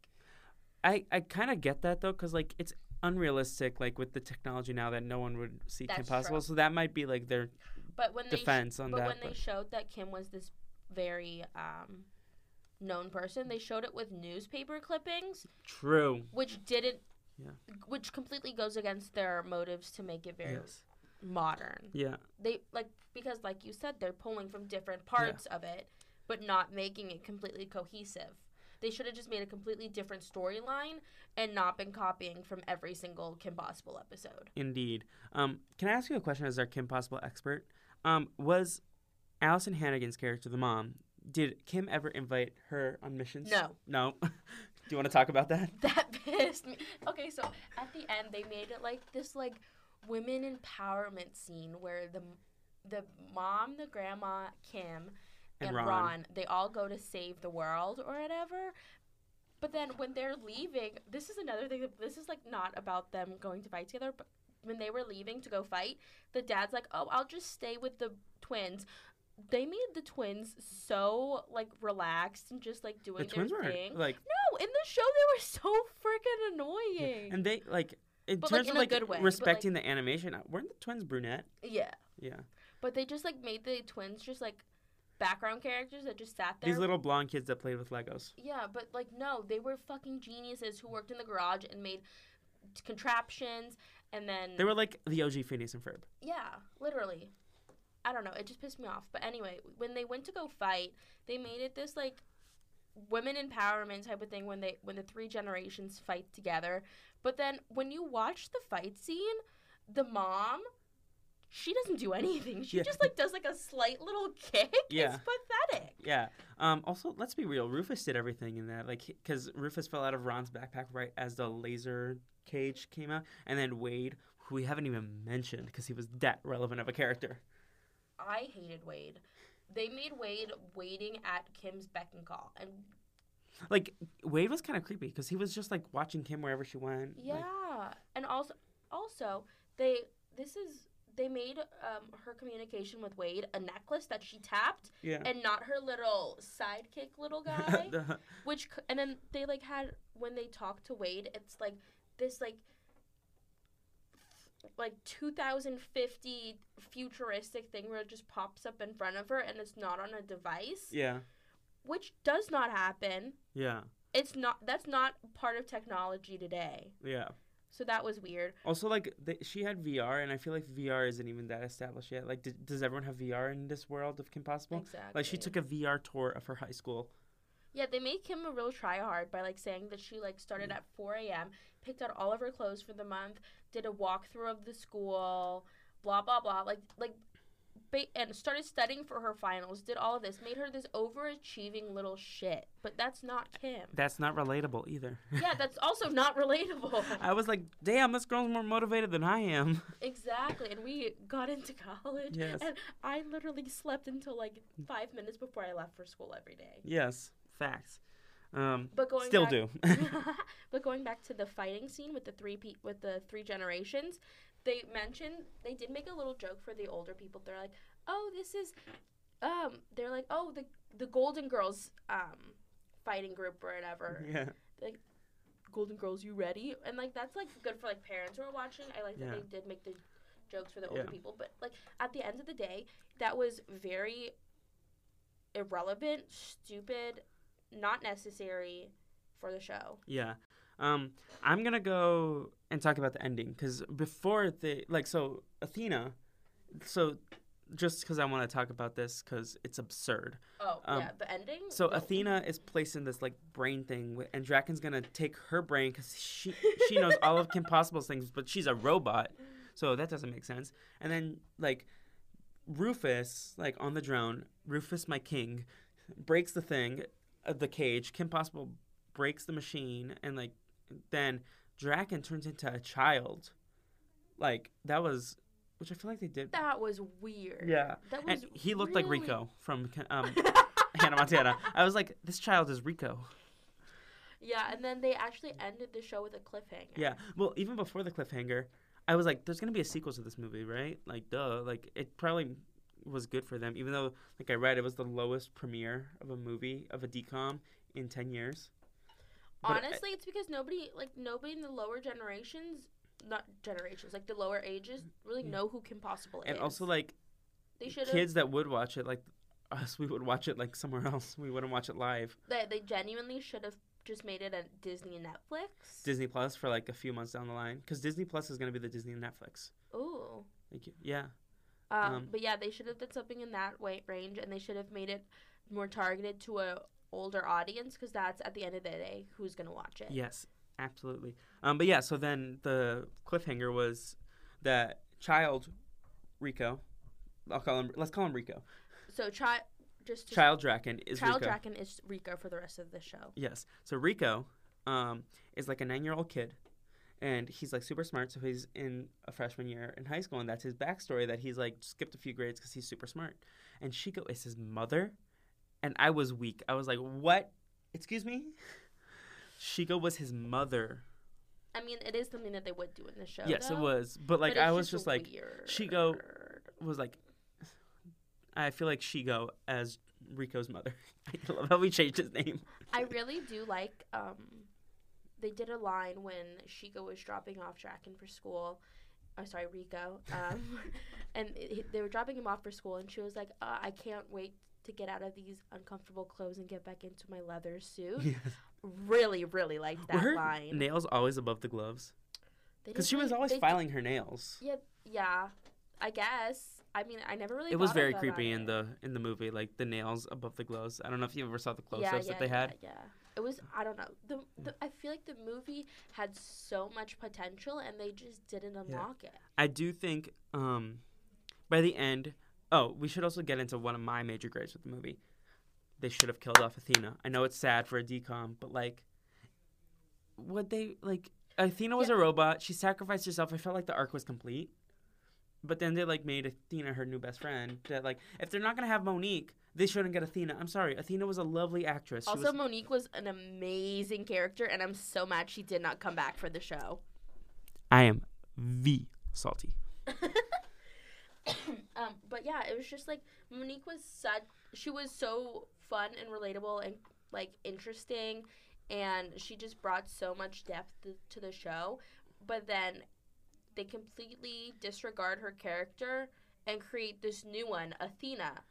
I I kind of get that though, because like it's unrealistic, like with the technology now that no one would see Kim Possible. true. So that might be like their But when defense they sh- on but that. when they showed that Kim was this very um, known person, they showed it with newspaper clippings, True. which didn't, Yeah. which completely goes against their motives to make it very Yes. Modern. Yeah. They like because, like you said, they're pulling from different parts of it, but not making it completely cohesive. They should have just made a completely different storyline and not been copying from every single Kim Possible episode. Indeed. Um, can I ask you a question as our Kim Possible expert? Um, was Alyson Hannigan's character the mom? Did Kim ever invite her on missions? No. No. *laughs* Do you want to talk about that? That *laughs* pissed me. Okay, so at the end they made it like this like women empowerment scene where the the mom, the grandma, Kim, And and, Ron. Ron. they all go to save the world or whatever. But then when they're leaving, this is another thing. This is like not about them going to fight together. But when they were leaving to go fight, the dad's like, "Oh, I'll just stay with the twins." They made the twins so like relaxed and just like doing The twins their were thing. like, No, in the show they were so freaking annoying. and they like in But, like, terms in of like good way, but, respecting the animation. uh, Weren't the twins brunette? yeah, Yeah. but they just like made the twins just like background characters that just sat there. These little blonde kids that played with Legos. yeah, but like no, they were fucking geniuses who worked in the garage and made contraptions, and then They were like the OG Phineas and Ferb. yeah, literally. I don't know. It just pissed me off. But anyway, when they went to go fight, they made it this like women empowerment type of thing when they when the three generations fight together. But then when you watch the fight scene, the mom she doesn't do anything. She Yeah. just like does like a slight little kick. Yeah. It's pathetic. Yeah. Um, also, let's be real. Rufus did everything in that, like, because Rufus fell out of Ron's backpack right as the laser cage came out, and then Wade, who we haven't even mentioned because he was that relevant of a character. I hated Wade. They made Wade waiting at Kim's beck and call. And Like Wade was kind of creepy because he was just like watching Kim wherever she went. Yeah, like- and also, also they this is they made um, her communication with Wade a necklace that she tapped, yeah. and not her little sidekick little *laughs* guy. The- which c- and then they like had when they talked to Wade, it's like this like like 2050 futuristic thing where it just pops up in front of her and it's not on a device, yeah. which does not happen. Yeah. It's not that's not part of technology today. Yeah. So that was weird. Also, like she had VR, and I feel like VR isn't even that established yet. Like, d- does everyone have VR in this world of Kim Possible? Exactly. Like, she took a VR tour of her high school. Yeah, they make Kim a real tryhard by like saying that she like started mm. at 4 a.m., picked out all of her clothes for the month, did a walkthrough of the school, blah blah blah, like like, ba- and started studying for her finals. Did all of this, made her this overachieving little shit. But that's not Kim. That's not relatable either. *laughs* yeah, that's also not relatable. I was like, damn, this girl's more motivated than I am. *laughs* exactly, and we got into college, Yes. and I literally slept until like five minutes before I left for school every day. yes, facts. Um, But going still back, do. *laughs* *laughs* but going back to the fighting scene with the three pe- with the three generations, they mentioned they did make a little joke for the older people. They're like, "Oh, this is," um, they're like, "Oh, the the Golden Girls um fighting group or whatever." *laughs* yeah. Like, Golden Girls, you ready? And like that's like good for like parents who are watching. I like that Yeah. they did make the jokes for the older Yeah. people, but like at the end of the day, that was very irrelevant, stupid, not necessary for the show. Yeah. Um, I'm gonna go and talk about the ending because before the like, so Athena, so just because I want to talk about this because it's absurd. Oh Um, yeah, the ending. So No. Athena is placed in this like brain thing, and Drakken's gonna take her brain because she she knows all of Kim *laughs* Possible's things, but she's a robot, so that doesn't make sense. And then like Rufus, like on the drone, Rufus, my king, breaks the thing, the cage. Kim Possible breaks the machine, and like then Drakken turns into a child. Like that was, which I feel like they did. That was weird. Yeah, That was and he looked like Rico from um, *laughs* Hannah Montana. I was like, this child is Rico. Yeah, and then they actually ended the show with a cliffhanger. Yeah. Well, even before the cliffhanger, I was like, there's gonna be a sequel to this movie, right? Like, duh. Like, it probably was good for them, even though, like I read, it was the lowest premiere of a movie of a decom in ten years. But I- Honestly, it's because nobody like nobody in the lower generations, not generations, like the lower ages, really mm. know who Kim Possible and is. also like they should kids that would watch it, like us, we would watch it like somewhere else. We wouldn't watch it live. They, they genuinely should have just made it a Disney Netflix. Disney Plus for like a few months down the line, because Disney Plus is gonna be the Disney Netflix. Ooh. Like, yeah. Um, Um, but yeah, they should have did something in that way range, and they should have made it more targeted to a older audience, because that's at the end of the day who's gonna watch it. Yes, absolutely. Um, but yeah, so then the cliffhanger was that child Rico, I'll call him. Let's call him Rico. So child, just, just Child Drakken is Child Rico. Drakken is Rico for the rest of the show. Yes. So Rico, um, is like a nine-year-old kid, and he's like super smart. So he's in a freshman year in high school, and that's his backstory. That he's like skipped a few grades because he's super smart. And Shego is his mother, and I was weak. I was like, "What? Excuse me." *laughs* Shego was his mother. I mean, it is something that they would do in the show. yes, it was. But like, but I was just like, weird. Shego was like, *sighs* I feel like Shego as Rico's mother. *laughs* I love how we changed his name. I really do like. Um, they did a line when Shego was dropping off Drakken for school. Oh, sorry, Rico. Um, *laughs* and it, they were dropping him off for school, and she was like, uh, "I can't wait to get out of these uncomfortable clothes and get back into my leather suit." Yes. Really, really liked that Were her line. nails always above the gloves? Because she was always they did- filing her nails. Yeah, yeah. I guess. I mean, I never really. It was very creepy in it. the in the movie, like the nails above the gloves. I don't know if you ever saw the yeah, close-ups yeah, that they had. yeah. Yeah, it was. I don't know. The, the I feel like the movie had so much potential, and they just didn't unlock it. I do think um, by the end. Oh, we should also get into one of my major gripes with the movie. They should have killed off Athena. I know it's sad for a decom, but like, what they like? Athena was Yeah. a robot. She sacrificed herself. I felt like the arc was complete. But then they like made Athena her new best friend. That like, if they're not gonna have Monique, they shouldn't get Athena. I'm sorry, Athena was a lovely actress. She Also, was, Monique was an amazing character, and I'm so mad she did not come back for the show. I am V salty. *laughs* Um, but yeah, it was just like Monique was such. She was so fun and relatable and like interesting, and she just brought so much depth to, to the show. But then they completely disregard her character and create this new one, Athena.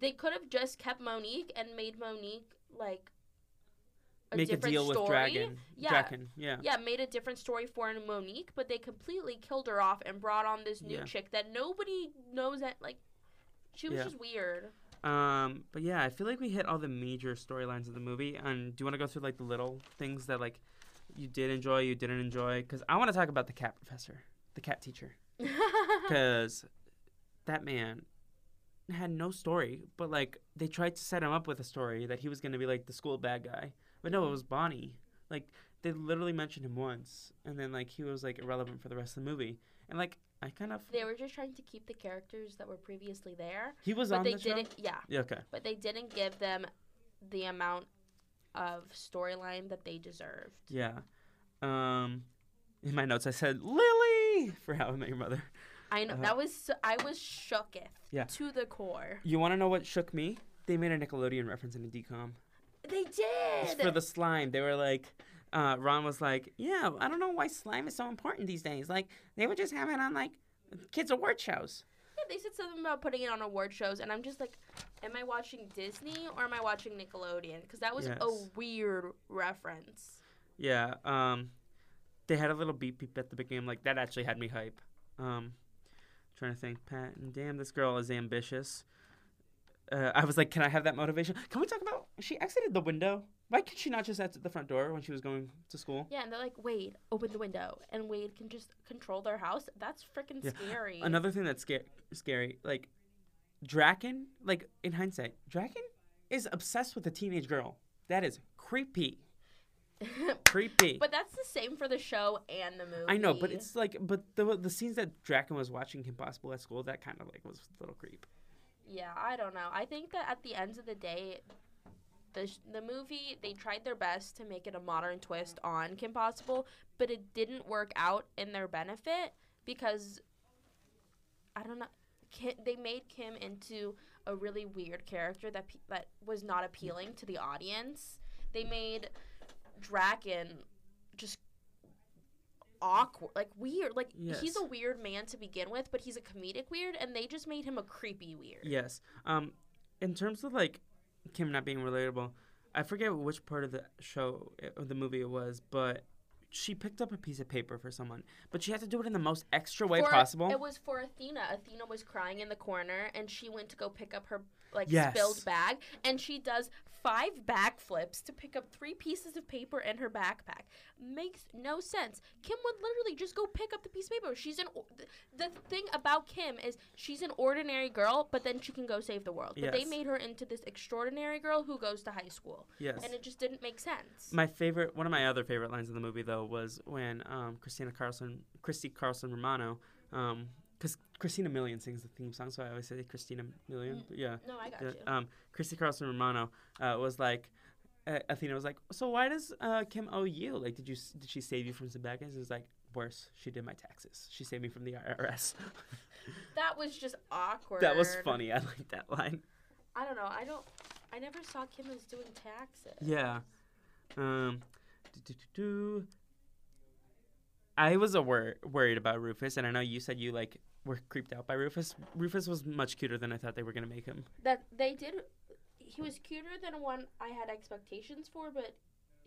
They could have just kept Monique and made Monique like a Make a different deal with story. Dragon. Yeah, Drakken, yeah. yeah, made a different story for Monique, but they completely killed her off and brought on this new Yeah. chick that nobody knows that like she was Yeah. just weird. Um, but yeah, I feel like we hit all the major storylines of the movie. And do you want to go through like the little things that like you did enjoy, you didn't enjoy? Because I want to talk about the cat professor, the cat teacher, *laughs* because that man had no story. But like they tried to set him up with a story that he was gonna be like the school bad guy, but no, it was Bonnie. Like they literally mentioned him once, and then like he was like irrelevant for the rest of the movie. And like I kind of they were just trying to keep the characters that were previously there, he was but on they the didn't. Yeah, Yeah, okay. but they didn't give them the amount of storyline that they deserved. Yeah. Um, in my notes, I said Lily *laughs* for How I Met Your Mother. I know Uh-huh. that was so, I was shooketh Yeah. to the core. You want to know what shook me? They made a Nickelodeon reference in a decom. They It's did. for the slime. They were like, uh, Ron was like, "Yeah, I don't know why slime is so important these days. Like, they would just have it on like kids' award shows." Yeah, they said something about putting it on award shows, and I'm just like, am I watching Disney or am I watching Nickelodeon? Because that was a weird reference. Yeah. Um, they had a little beep beep at the beginning. Like that actually had me hype. Um, trying to think, Pat, and damn, this girl is ambitious. Uh, I was like, can I have that motivation? Can we talk about? She exited the window. Why could she not just exit the front door when she was going to school? Yeah, and they're like, Wade, open the window, and Wade can just control their house. That's freaking Yeah. scary. Another thing that's sca- scary, like Drakken. Like in hindsight, Drakken is obsessed with a teenage girl. That is creepy. *laughs* Creepy. but that's the same for the show and the movie. I know, but it's like, but the the scenes that Drakken was watching Kim Possible at school, that kind of like was a little creep. Yeah, I don't know. I think that at the end of the day, the sh- the movie they tried their best to make it a modern twist on Kim Possible, but it didn't work out in their benefit because I don't know. Kim, they made Kim into a really weird character that pe- that was not appealing to the audience. They made Drakken just awkward, like weird. Like he's a weird man to begin with, but he's a comedic weird, and they just made him a creepy weird. Yes. Um, in terms of like Kim not being relatable, I forget which part of the show or the movie it was, but she picked up a piece of paper for someone, but she had to do it in the most extra way For- possible. It was for Athena. Athena was crying in the corner, and she went to go pick up her like Yes. spilled bag, and she does five backflips to pick up three pieces of paper in her backpack. Makes no sense. Kim would literally just go pick up the piece of paper. She's an. o- th- The thing about Kim is she's an ordinary girl, but then she can go save the world. But they made her into this extraordinary girl who goes to high school, yes. and it just didn't make sense. My favorite, one of my other favorite lines in the movie though was when um, Christina Carlson, Christy Carlson Romano, because Christina Milian sings the theme song, so I always say Christina Milian. but yeah. no, I got the- you. um, Christy Carlson Romano uh, was like, uh, Athena was like, so why does uh, Kim owe you? Like, did you did she save you from guys? It was like worse. She did my taxes. She saved me from the IRS. *laughs* that was just awkward. that was funny. I like that line. I don't know. I don't. I never saw Kim as doing taxes. Yeah. Um. I was a wor- worried about Rufus, and I know you said you like were creeped out by Rufus. Rufus was much cuter than I thought they were gonna make him. That they did. He was cuter than one I had expectations for, but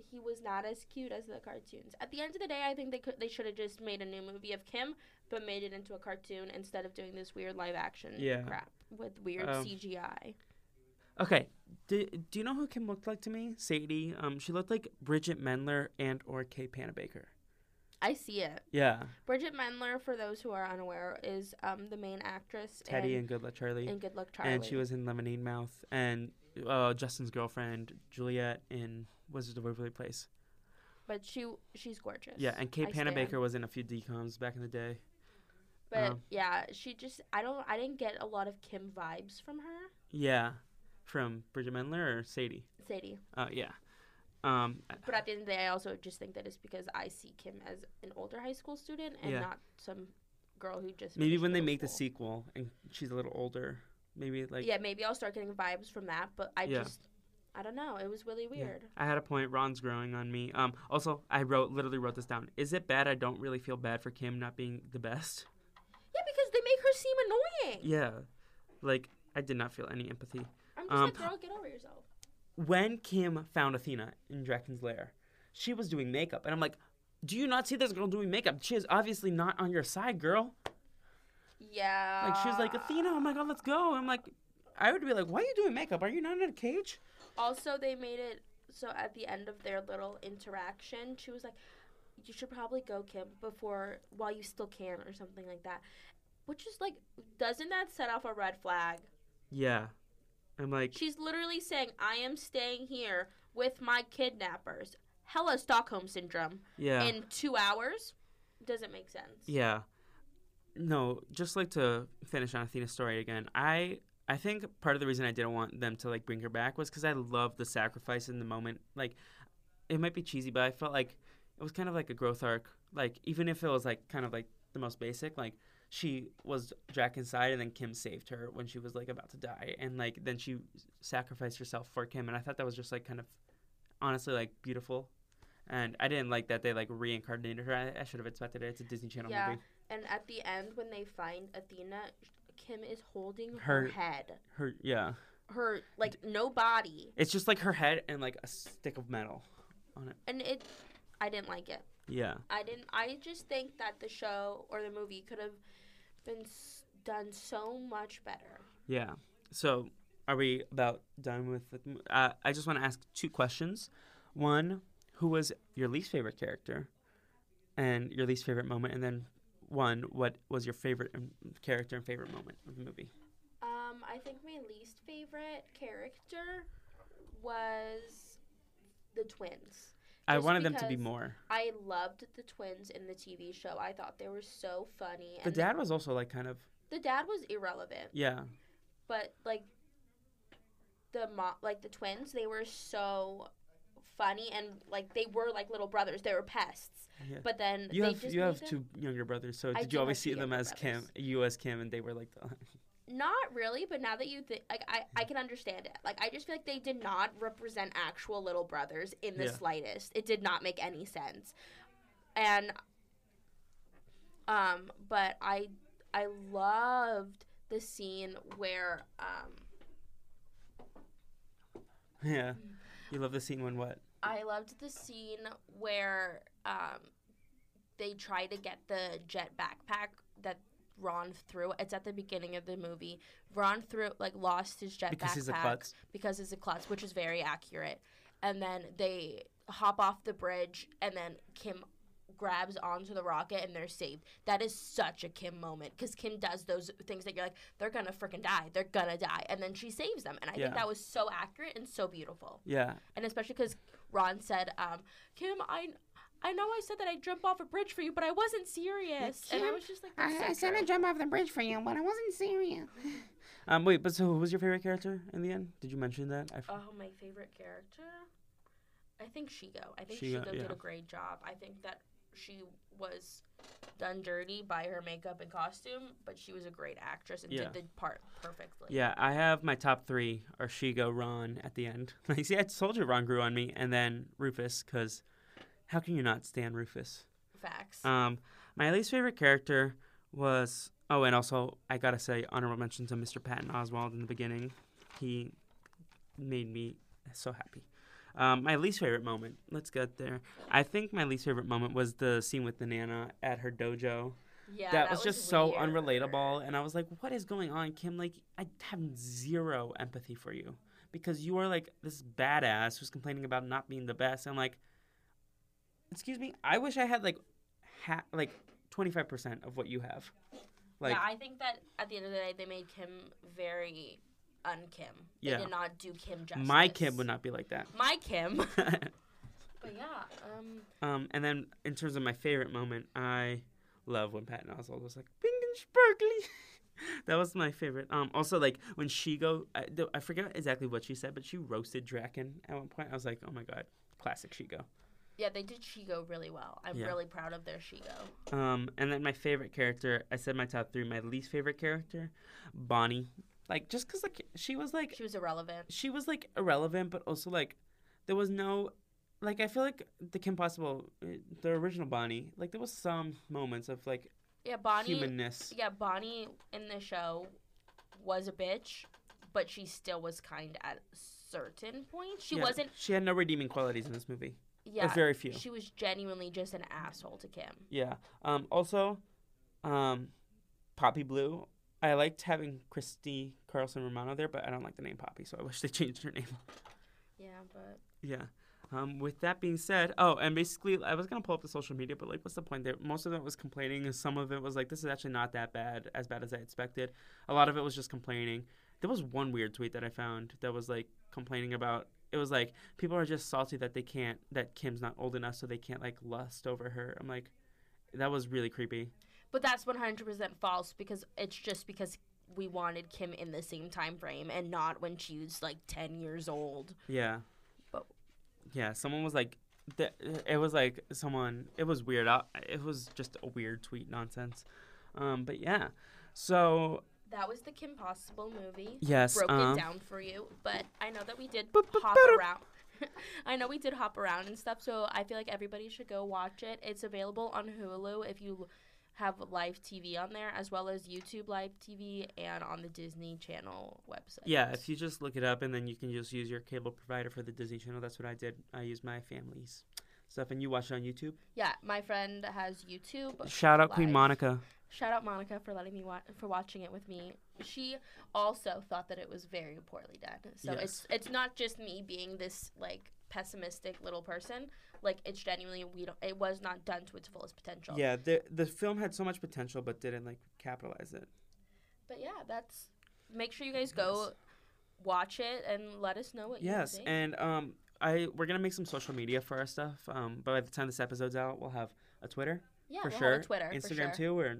he was not as cute as the cartoons. At the end of the day, I think they could. They should have just made a new movie of Kim, but made it into a cartoon instead of doing this weird live action Yeah. crap with weird Um, CGI. Okay. Do, do you know who Kim looked like to me? Sadie. Um, she looked like Bridget Mendler and or Kay Panabaker. I see it. Yeah. Bridget Mendler, for those who are unaware, is um the main actress Teddy in, and Good Luck Charlie. in Good Luck Charlie. And she was in Lemonade Mouth and uh, Justin's girlfriend Juliet in Wizards of Waverly Place. but she she's gorgeous. Yeah, and Kate. Panabaker was in a few decoms back in the day. But Um, yeah, she just I don't I didn't get a lot of Kim vibes from her. Yeah, from Bridget Mendler or Sadie. Sadie. Uh, yeah. Um, But at the end of the day, I also just think that it's because I see Kim as an older high school student and Yeah. not some girl who just maybe when they make the sequel and she's a little older, maybe like yeah, maybe I'll start getting vibes from that. But I Yeah. just I don't know. It was really Yeah. weird. I had a point. Ron's growing on me. Um, also, I wrote literally wrote this down. Is it bad? I don't really feel bad for Kim not being the best. Yeah, because they make her seem annoying. Yeah, like I did not feel any empathy. I'm just Um, like, girl, get over yourself. When Kim found Athena in Drakken's lair, she was doing makeup, and I'm like, "Do you not see this girl doing makeup? She is obviously not on your side, girl." Yeah. Like she was like, "Athena, oh my god, let's go." I'm like, I would be like, "Why are you doing makeup? Are you not in a cage?" Also, they made it so at the end of their little interaction, she was like, "You should probably go, Kim, before while you still can, or something like that." Which is like, doesn't that set off a red flag? Yeah, I'm like, She's literally saying, "I am staying here with my kidnappers." Hella Stockholm syndrome yeah, in two hours doesn't make sense. yeah. No, just like to finish on Athena's story again. I I think part of the reason I didn't want them to like bring her back was because I love the sacrifice in the moment. Like, it might be cheesy, but I felt like it was kind of like a growth arc. Like, even if it was like kind of like the most basic, like she was Drakken's inside and then Kim saved her when she was like about to die, and like then she sacrificed herself for Kim, and I thought that was just like kind of honestly like beautiful. And I didn't like that they like reincarnated her. I, I should have expected it. It's a Disney Channel Yeah. movie. And at the end, when they find Athena, Kim is holding her, Her- head. Her yeah. Her like no body. It's just like her head and like a stick of metal on it. And it I didn't like it. Yeah. I didn't I just think that the show or the movie could have been s- done so much better. Yeah. So, are we about done with the? Uh, I just want to ask two questions. One, who was your least favorite character, and your least favorite moment, and then one, what was your favorite um, character and favorite moment of the movie? Um, I think my least favorite character was the twins. I wanted them to be more. I loved the twins in the TV show. I thought they were so funny. The dad was also like kind of the dad was irrelevant, yeah, but like the mo- like the twins, they were so funny and like they were like little brothers. They were pests. yeah. But then you they have just you have them- two younger brothers, so I did you always see them as Kim, brothers. you as Kim, and they were like the Not really, but now that you think, like, I, I can understand it. Like, I just feel like they did not represent actual little brothers in the Yeah. slightest. It did not make any sense. And, um, but I, I loved the scene where, um, yeah. You love the scene when what? I loved the scene where, um, they try to get the jet backpack that Ron threw. It's at the beginning of the movie. Ron threw like lost his jet Because backpack he's a klutz. because he's a klutz, which is very accurate. And then they hop off the bridge, and then Kim grabs onto the rocket, and they're saved. That is such a Kim moment because Kim does those things that you're like, they're gonna freaking die, they're gonna die, and then she saves them. And I Yeah. think that was so accurate and so beautiful. Yeah, And especially because Ron said, um, "Kim, I." I know I said that I'd jump off a bridge for you, but I wasn't serious. and I was just like, I said I'd jump off the bridge for you, but I wasn't serious. *laughs* Um, wait, but so who was your favorite character in the end? Did you mention that? I f- Oh, my favorite character? I think Shego. I think Shego, Shego, did a great job. I think that she was done dirty by her makeup and costume, but she was a great actress and Yeah. did the part perfectly. yeah, I have my top three are Shego, Ron at the end. *laughs* Like, see, I told you Ron grew on me, and then Rufus, because how can you not stand Rufus? Facts. Um, my least favorite character was oh, and also I gotta say honorable mention to Mr. Patton Oswalt in the beginning. He made me so happy. Um, my least favorite moment. Let's get there. I think my least favorite moment was the scene with the Nana at her dojo. yeah, that, was just so unrelatable, and I was like, "What is going on, Kim? Like, I have zero empathy for you because you are like this badass who's complaining about not being the best." I'm like, "Excuse me, I wish I had like, ha- like twenty five percent of what you have." Like, yeah, I think that at the end of the day, they made Kim very un-Kim. They Yeah. did not do Kim justice. my Kim would not be like that. *laughs* My Kim. *laughs* but yeah, um, um, and then in terms of my favorite moment, I love when Patton Oswalt was like, "Pink and sparkly." *laughs* that was my favorite. Um, also like when she go, I, th- I forget exactly what she said, but she roasted Drakken at one point. I was like, "Oh my god, classic Shego." Yeah, they did Shego really well. I'm Yeah. really proud of their Shego. Um, and then my favorite character, I said my top three. My least favorite character, Bonnie. Like just because like she was like She was irrelevant. she was like irrelevant, but also like there was no like I feel like the Kim Possible, uh, the original Bonnie, like there was some moments of like Yeah, Bonnie. humanness. Yeah, Bonnie in the show was a bitch, but she still was kind at certain points. She Yeah, wasn't. She had no redeeming qualities in this movie. Yeah, very few. She was genuinely just an asshole to Kim. Yeah. Um. Also, um, Poppy Blue. I liked having Christy Carlson Romano there, but I don't like the name Poppy, so I wish they *laughs* changed her name. Yeah, but Yeah. Um, with that being said, oh, and basically, I was gonna pull up the social media, but like, what's the point there? Most of it was complaining, and some of it was like, this is actually not that bad, as bad as I expected. A lot of it was just complaining. There was one weird tweet that I found that was like complaining about. It was like people are just salty that they can't, that Kim's not old enough, so they can't like lust over her. I'm like, that was really creepy. but that's one hundred percent false because it's just because we wanted Kim in the same time frame and not when she was like ten years old. Yeah. But- yeah, someone was like, th- it was like someone. It was weird. I, it was just a weird tweet nonsense. Um, but yeah, so That was the Kim Possible movie. yes, broke um, it down for you, but I know that we did hop around. *laughs* I know we did hop around and stuff, so I feel like everybody should go watch it. It's available on Hulu if you have live TV on there as well as YouTube live TV and on the Disney Channel website. Yeah, if you just look it up and then you can just use your cable provider for the Disney Channel. That's what I did. I used my family's stuff, and you watch it on YouTube. Yeah, my friend has YouTube. Shout out Queen. Monica. Shout out Monica for letting me wa- for watching it with me. She also thought that it was very poorly done. So it's it's not just me being this like pessimistic little person. Like it's genuinely we don't. It was not done to its fullest potential. Yeah, the the film had so much potential, but didn't like capitalize it. But yeah, that's. Make sure you guys go watch it and let us know what Yes, you think. Yes, and um, I we're gonna make some social media for our stuff. Um, but by the time this episode's out, we'll have a Twitter yeah, for we'll sure, have a Twitter, Instagram for sure. too, or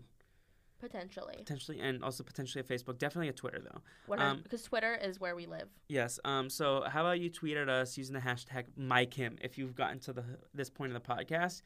potentially. potentially, and also potentially a Facebook. Definitely a Twitter though. When Um, because Twitter is where we live. Yes. Um. So how about you tweet at us using the hashtag MyKim if you've gotten to the this point of the podcast.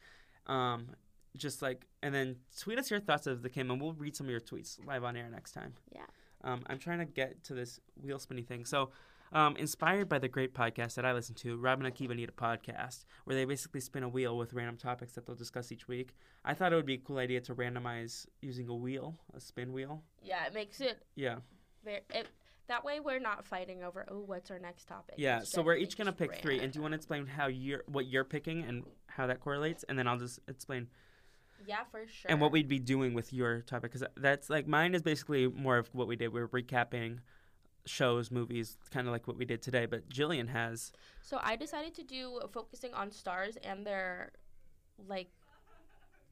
Um. Just like and then tweet us your thoughts of the Kim and we'll read some of your tweets live on air next time. Yeah. Um. I'm trying to get to this wheel spinny thing. So. Um, inspired by the great podcast that I listen to, Rob and Akiva need a podcast where they basically spin a wheel with random topics that they'll discuss each week. I thought it would be a cool idea to randomize using a wheel, a spin wheel. Yeah, it makes it Yeah. very. It, that way, we're not fighting over. Oh, what's our next topic? Yeah, It's so we're each gonna pick three, and do you want to explain how you're what you're picking and how that correlates, and then I'll just explain Yeah, for sure. and what we'd be doing with your topic because that's like mine is basically more of what we did. We are recapping shows, movies, kind of like what we did today. But Jillian has So I decided to do focusing on stars and their like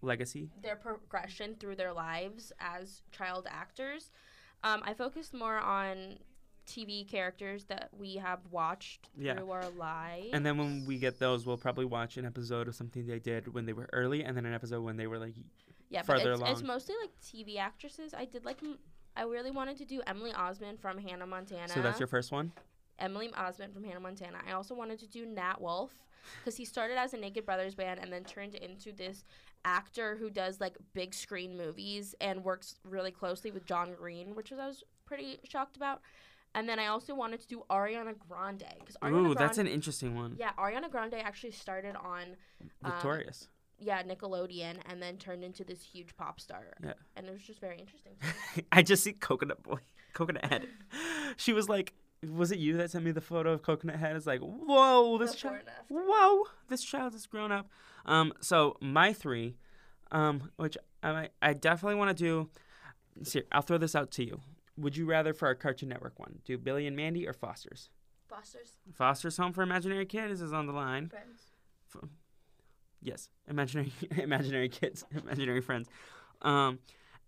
legacy. their progression through their lives as child actors. Um, I focused more on TV characters that we have watched Yeah. through our lives. And then when we get those, we'll probably watch an episode of something they did when they were early, and then an episode when they were like, yeah, but further it's, it's along. mostly like TV actresses. I did like. m- I really wanted to do Emily Osment from Hannah Montana. so that's your first one. Emily Osment from Hannah Montana. I also wanted to do Nat Wolff because he started as a Naked Brothers band and then turned into this actor who does like big screen movies and works really closely with John Green, which was I was pretty shocked about. And then I also wanted to do Ariana Grande because Ariana Ooh, Grande, that's an interesting one. yeah, Ariana Grande actually started on um, Victorious. Yeah Nickelodeon and then turned into this huge pop star. Yeah. and it was just very interesting. *laughs* I just see Coconut Boy, *laughs* Coconut Head. She was like, was it you that sent me the photo of Coconut Head? It's like, whoa, this child, whoa, this child is grown up. Um, so my three, um, which I I definitely want to do. See, I'll throw this out to you. Would you rather for our Cartoon Network one do Billy and Mandy or Foster's? Foster's Foster's Home for Imaginary Kids is on the line. friends. Yes, imaginary *laughs* imaginary kids, *laughs* imaginary friends. Um,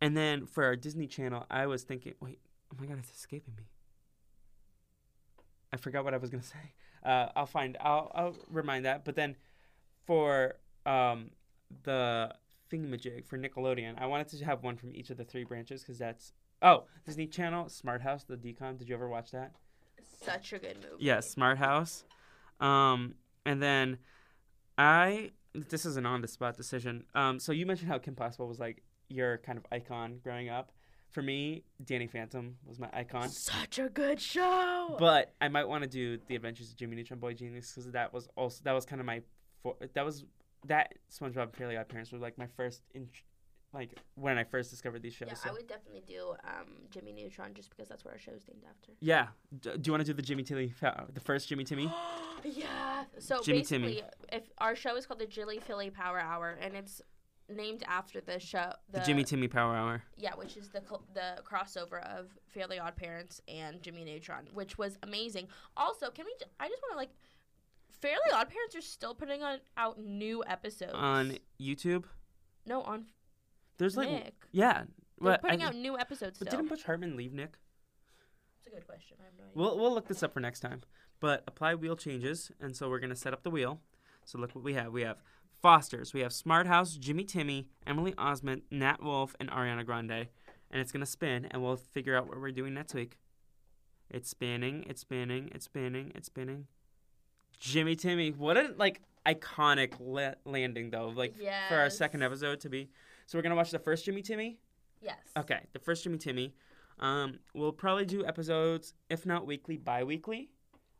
and then for our Disney Channel, I was thinking, wait, oh my god, it's escaping me. I forgot what I was gonna *laughs* say. Uh, I'll find. I'll I'll remind that. But then for um the thingamajig for Nickelodeon, I wanted to have one from each of the three branches because that's oh Disney Channel, Smart House, the decom. Did you ever watch that? Such a good movie. Yeah, Smart House. Um, and then I this is an on the spot decision. Um, so you mentioned how Kim Possible was like your kind of icon growing up. For me, Danny Phantom was my icon. Such a good show. But I might want to do the Adventures of Jimmy Neutron Boy Genius because that was also that was kind of my for, that was that SpongeBob Fairly Odd Parents were like my first in, like when I first discovered these shows. Yeah, so- I would definitely do um, Jimmy Neutron just because that's what our show's named after. yeah. D- do you want to do the Jimmy Tilly, the first Jimmy Timmy? *gasps* yeah. So Jimmy basically, Timmy. if our show is called the Jilly Filly Power Hour, and it's named after the show, The, Jimmy Timmy Power Hour. Yeah, which is the cl- the crossover of Fairly Odd Parents and Jimmy Neutron, which was amazing. Also, can we? J- I just want to like, Fairly Odd Parents are still putting on out new episodes on YouTube. No, on There's like Nick. yeah. They're Well, putting I- out new episodes But still. didn't Butch Hartman leave Nick? That's a good question. I have no idea. We'll we'll look this up for next time. But apply wheel changes, and so we're gonna set up the wheel. So look what we have. We have Foster's, we have Smart House, Jimmy Timmy, Emily Osment, Nat Wolff, and Ariana Grande, and it's gonna spin, and we'll figure out what we're doing next week. It's spinning, it's spinning, it's spinning, it's spinning. Jimmy Timmy, what a like iconic la- landing though, like for our second episode to be. So we're gonna watch the first Jimmy Timmy. yes. Okay, the first Jimmy Timmy. Um, we'll probably do episodes, if not weekly, bi-weekly.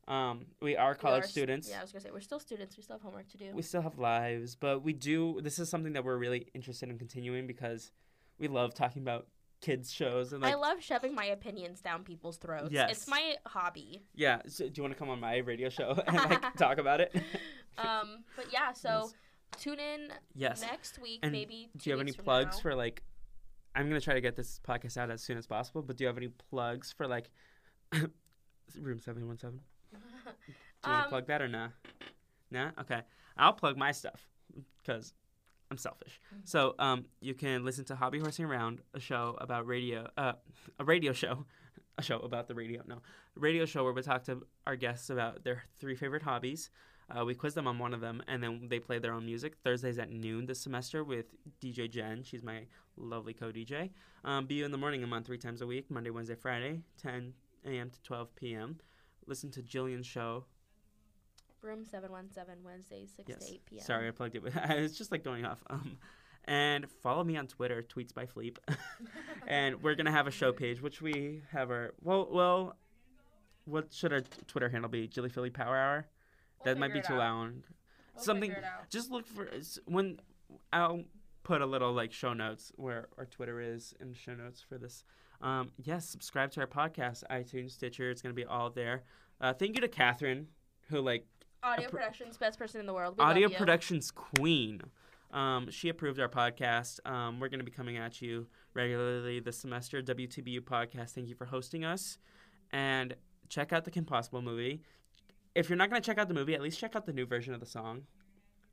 Um, we are We college are students. Yeah, I was gonna say we're still students. We still have homework to do. We still have lives, but we do. This is something that we're really interested in continuing because we love talking about kids shows and like I love shoving my opinions down people's throats. Yes. It's my hobby. yeah. So do you want to come on my radio show *laughs* and like *laughs* talk about it? *laughs* Um, but yeah, so tune in yes. next week, And maybe. do you have any plugs now. for like? I'm gonna try to get this podcast out as soon as possible. But do you have any plugs for like *coughs* room seven one seven? Do you want *laughs* Um, to plug that or nah? Nah. Okay. I'll plug my stuff because I'm selfish. Mm-hmm. So um, you can listen to Hobby Horsing Around, a show about radio, uh, a radio show, *laughs* a show about the radio. No, radio show where we talk to our guests about their three favorite hobbies. Uh, we quiz them on one of them, and then they play their own music. Thursdays at noon this semester with DJ Jen. She's my lovely co-DJ. Um, Be You in the morning. I'm on three times a week: Monday, Wednesday, Friday, 10 a.m. to 12 p.m. Listen to Jillian's show. Room 717, Wednesdays, 6 Yes. to 8 p.m. Sorry, I plugged it. With, *laughs* I was just like going off. Um, and follow me on Twitter, tweets by Fleep. *laughs* and we're gonna have a show page, which we have our well, well. What should our Twitter handle be? Jilly Filly Power Hour. That might be too loud. We'll Something. Just look for when I'll put a little like show notes where our Twitter is in show notes for this. Um, yes, subscribe to our podcast, iTunes, Stitcher. It's gonna be all there. Uh, thank you to Catherine, who like Audio Productions, best person in the world. We audio productions queen. Um, she approved our podcast. Um, we're going to be coming at you regularly this semester. WTBU podcast. Thank you for hosting us, and check out the Kim Possible movie. If you're not going to check out the movie, at least check out the new version of the song.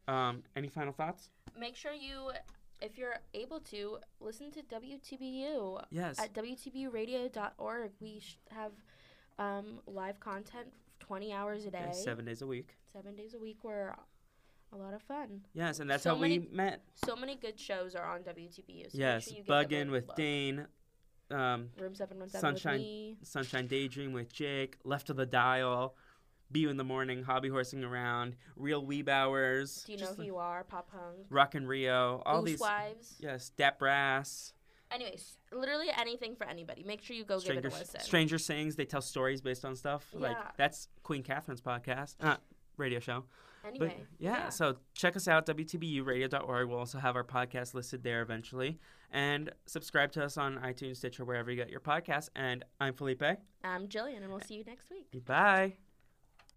Um, any final thoughts? Make sure you, if you're able to, listen to WTBU. Yes. At WTBUradio.org, we sh- have um, live content 20 hours a day. Seven days a week. Seven days a week. We're a lot of fun. Yes, and that's So how many- we met. So many good shows are on WTBU. So yes, sure you give Bug them a In with look. Dane. Um, Room 717 Sunshine, with me. Sunshine Daydream with Jake, Left of the Dial, Be in the Morning, Hobby Horsing Around, Real Weebowers, Do you know who you are? Pop Hung. Rock and Rio, all Goose these. Wives. Yes, Dat Brass, Anyways, literally anything for anybody. Make sure you go Stranger, give it a listen. Stranger Sings. They tell stories based on stuff. Like that's Queen Catherine's podcast, uh, radio show. Anyway, but yeah, so check us out, WTBUradio.org. We'll also have our podcast listed there eventually. And subscribe to us on iTunes, Stitcher, wherever you get your podcasts. And I'm Felipe. I'm Jillian, and we'll see you next week. Bye.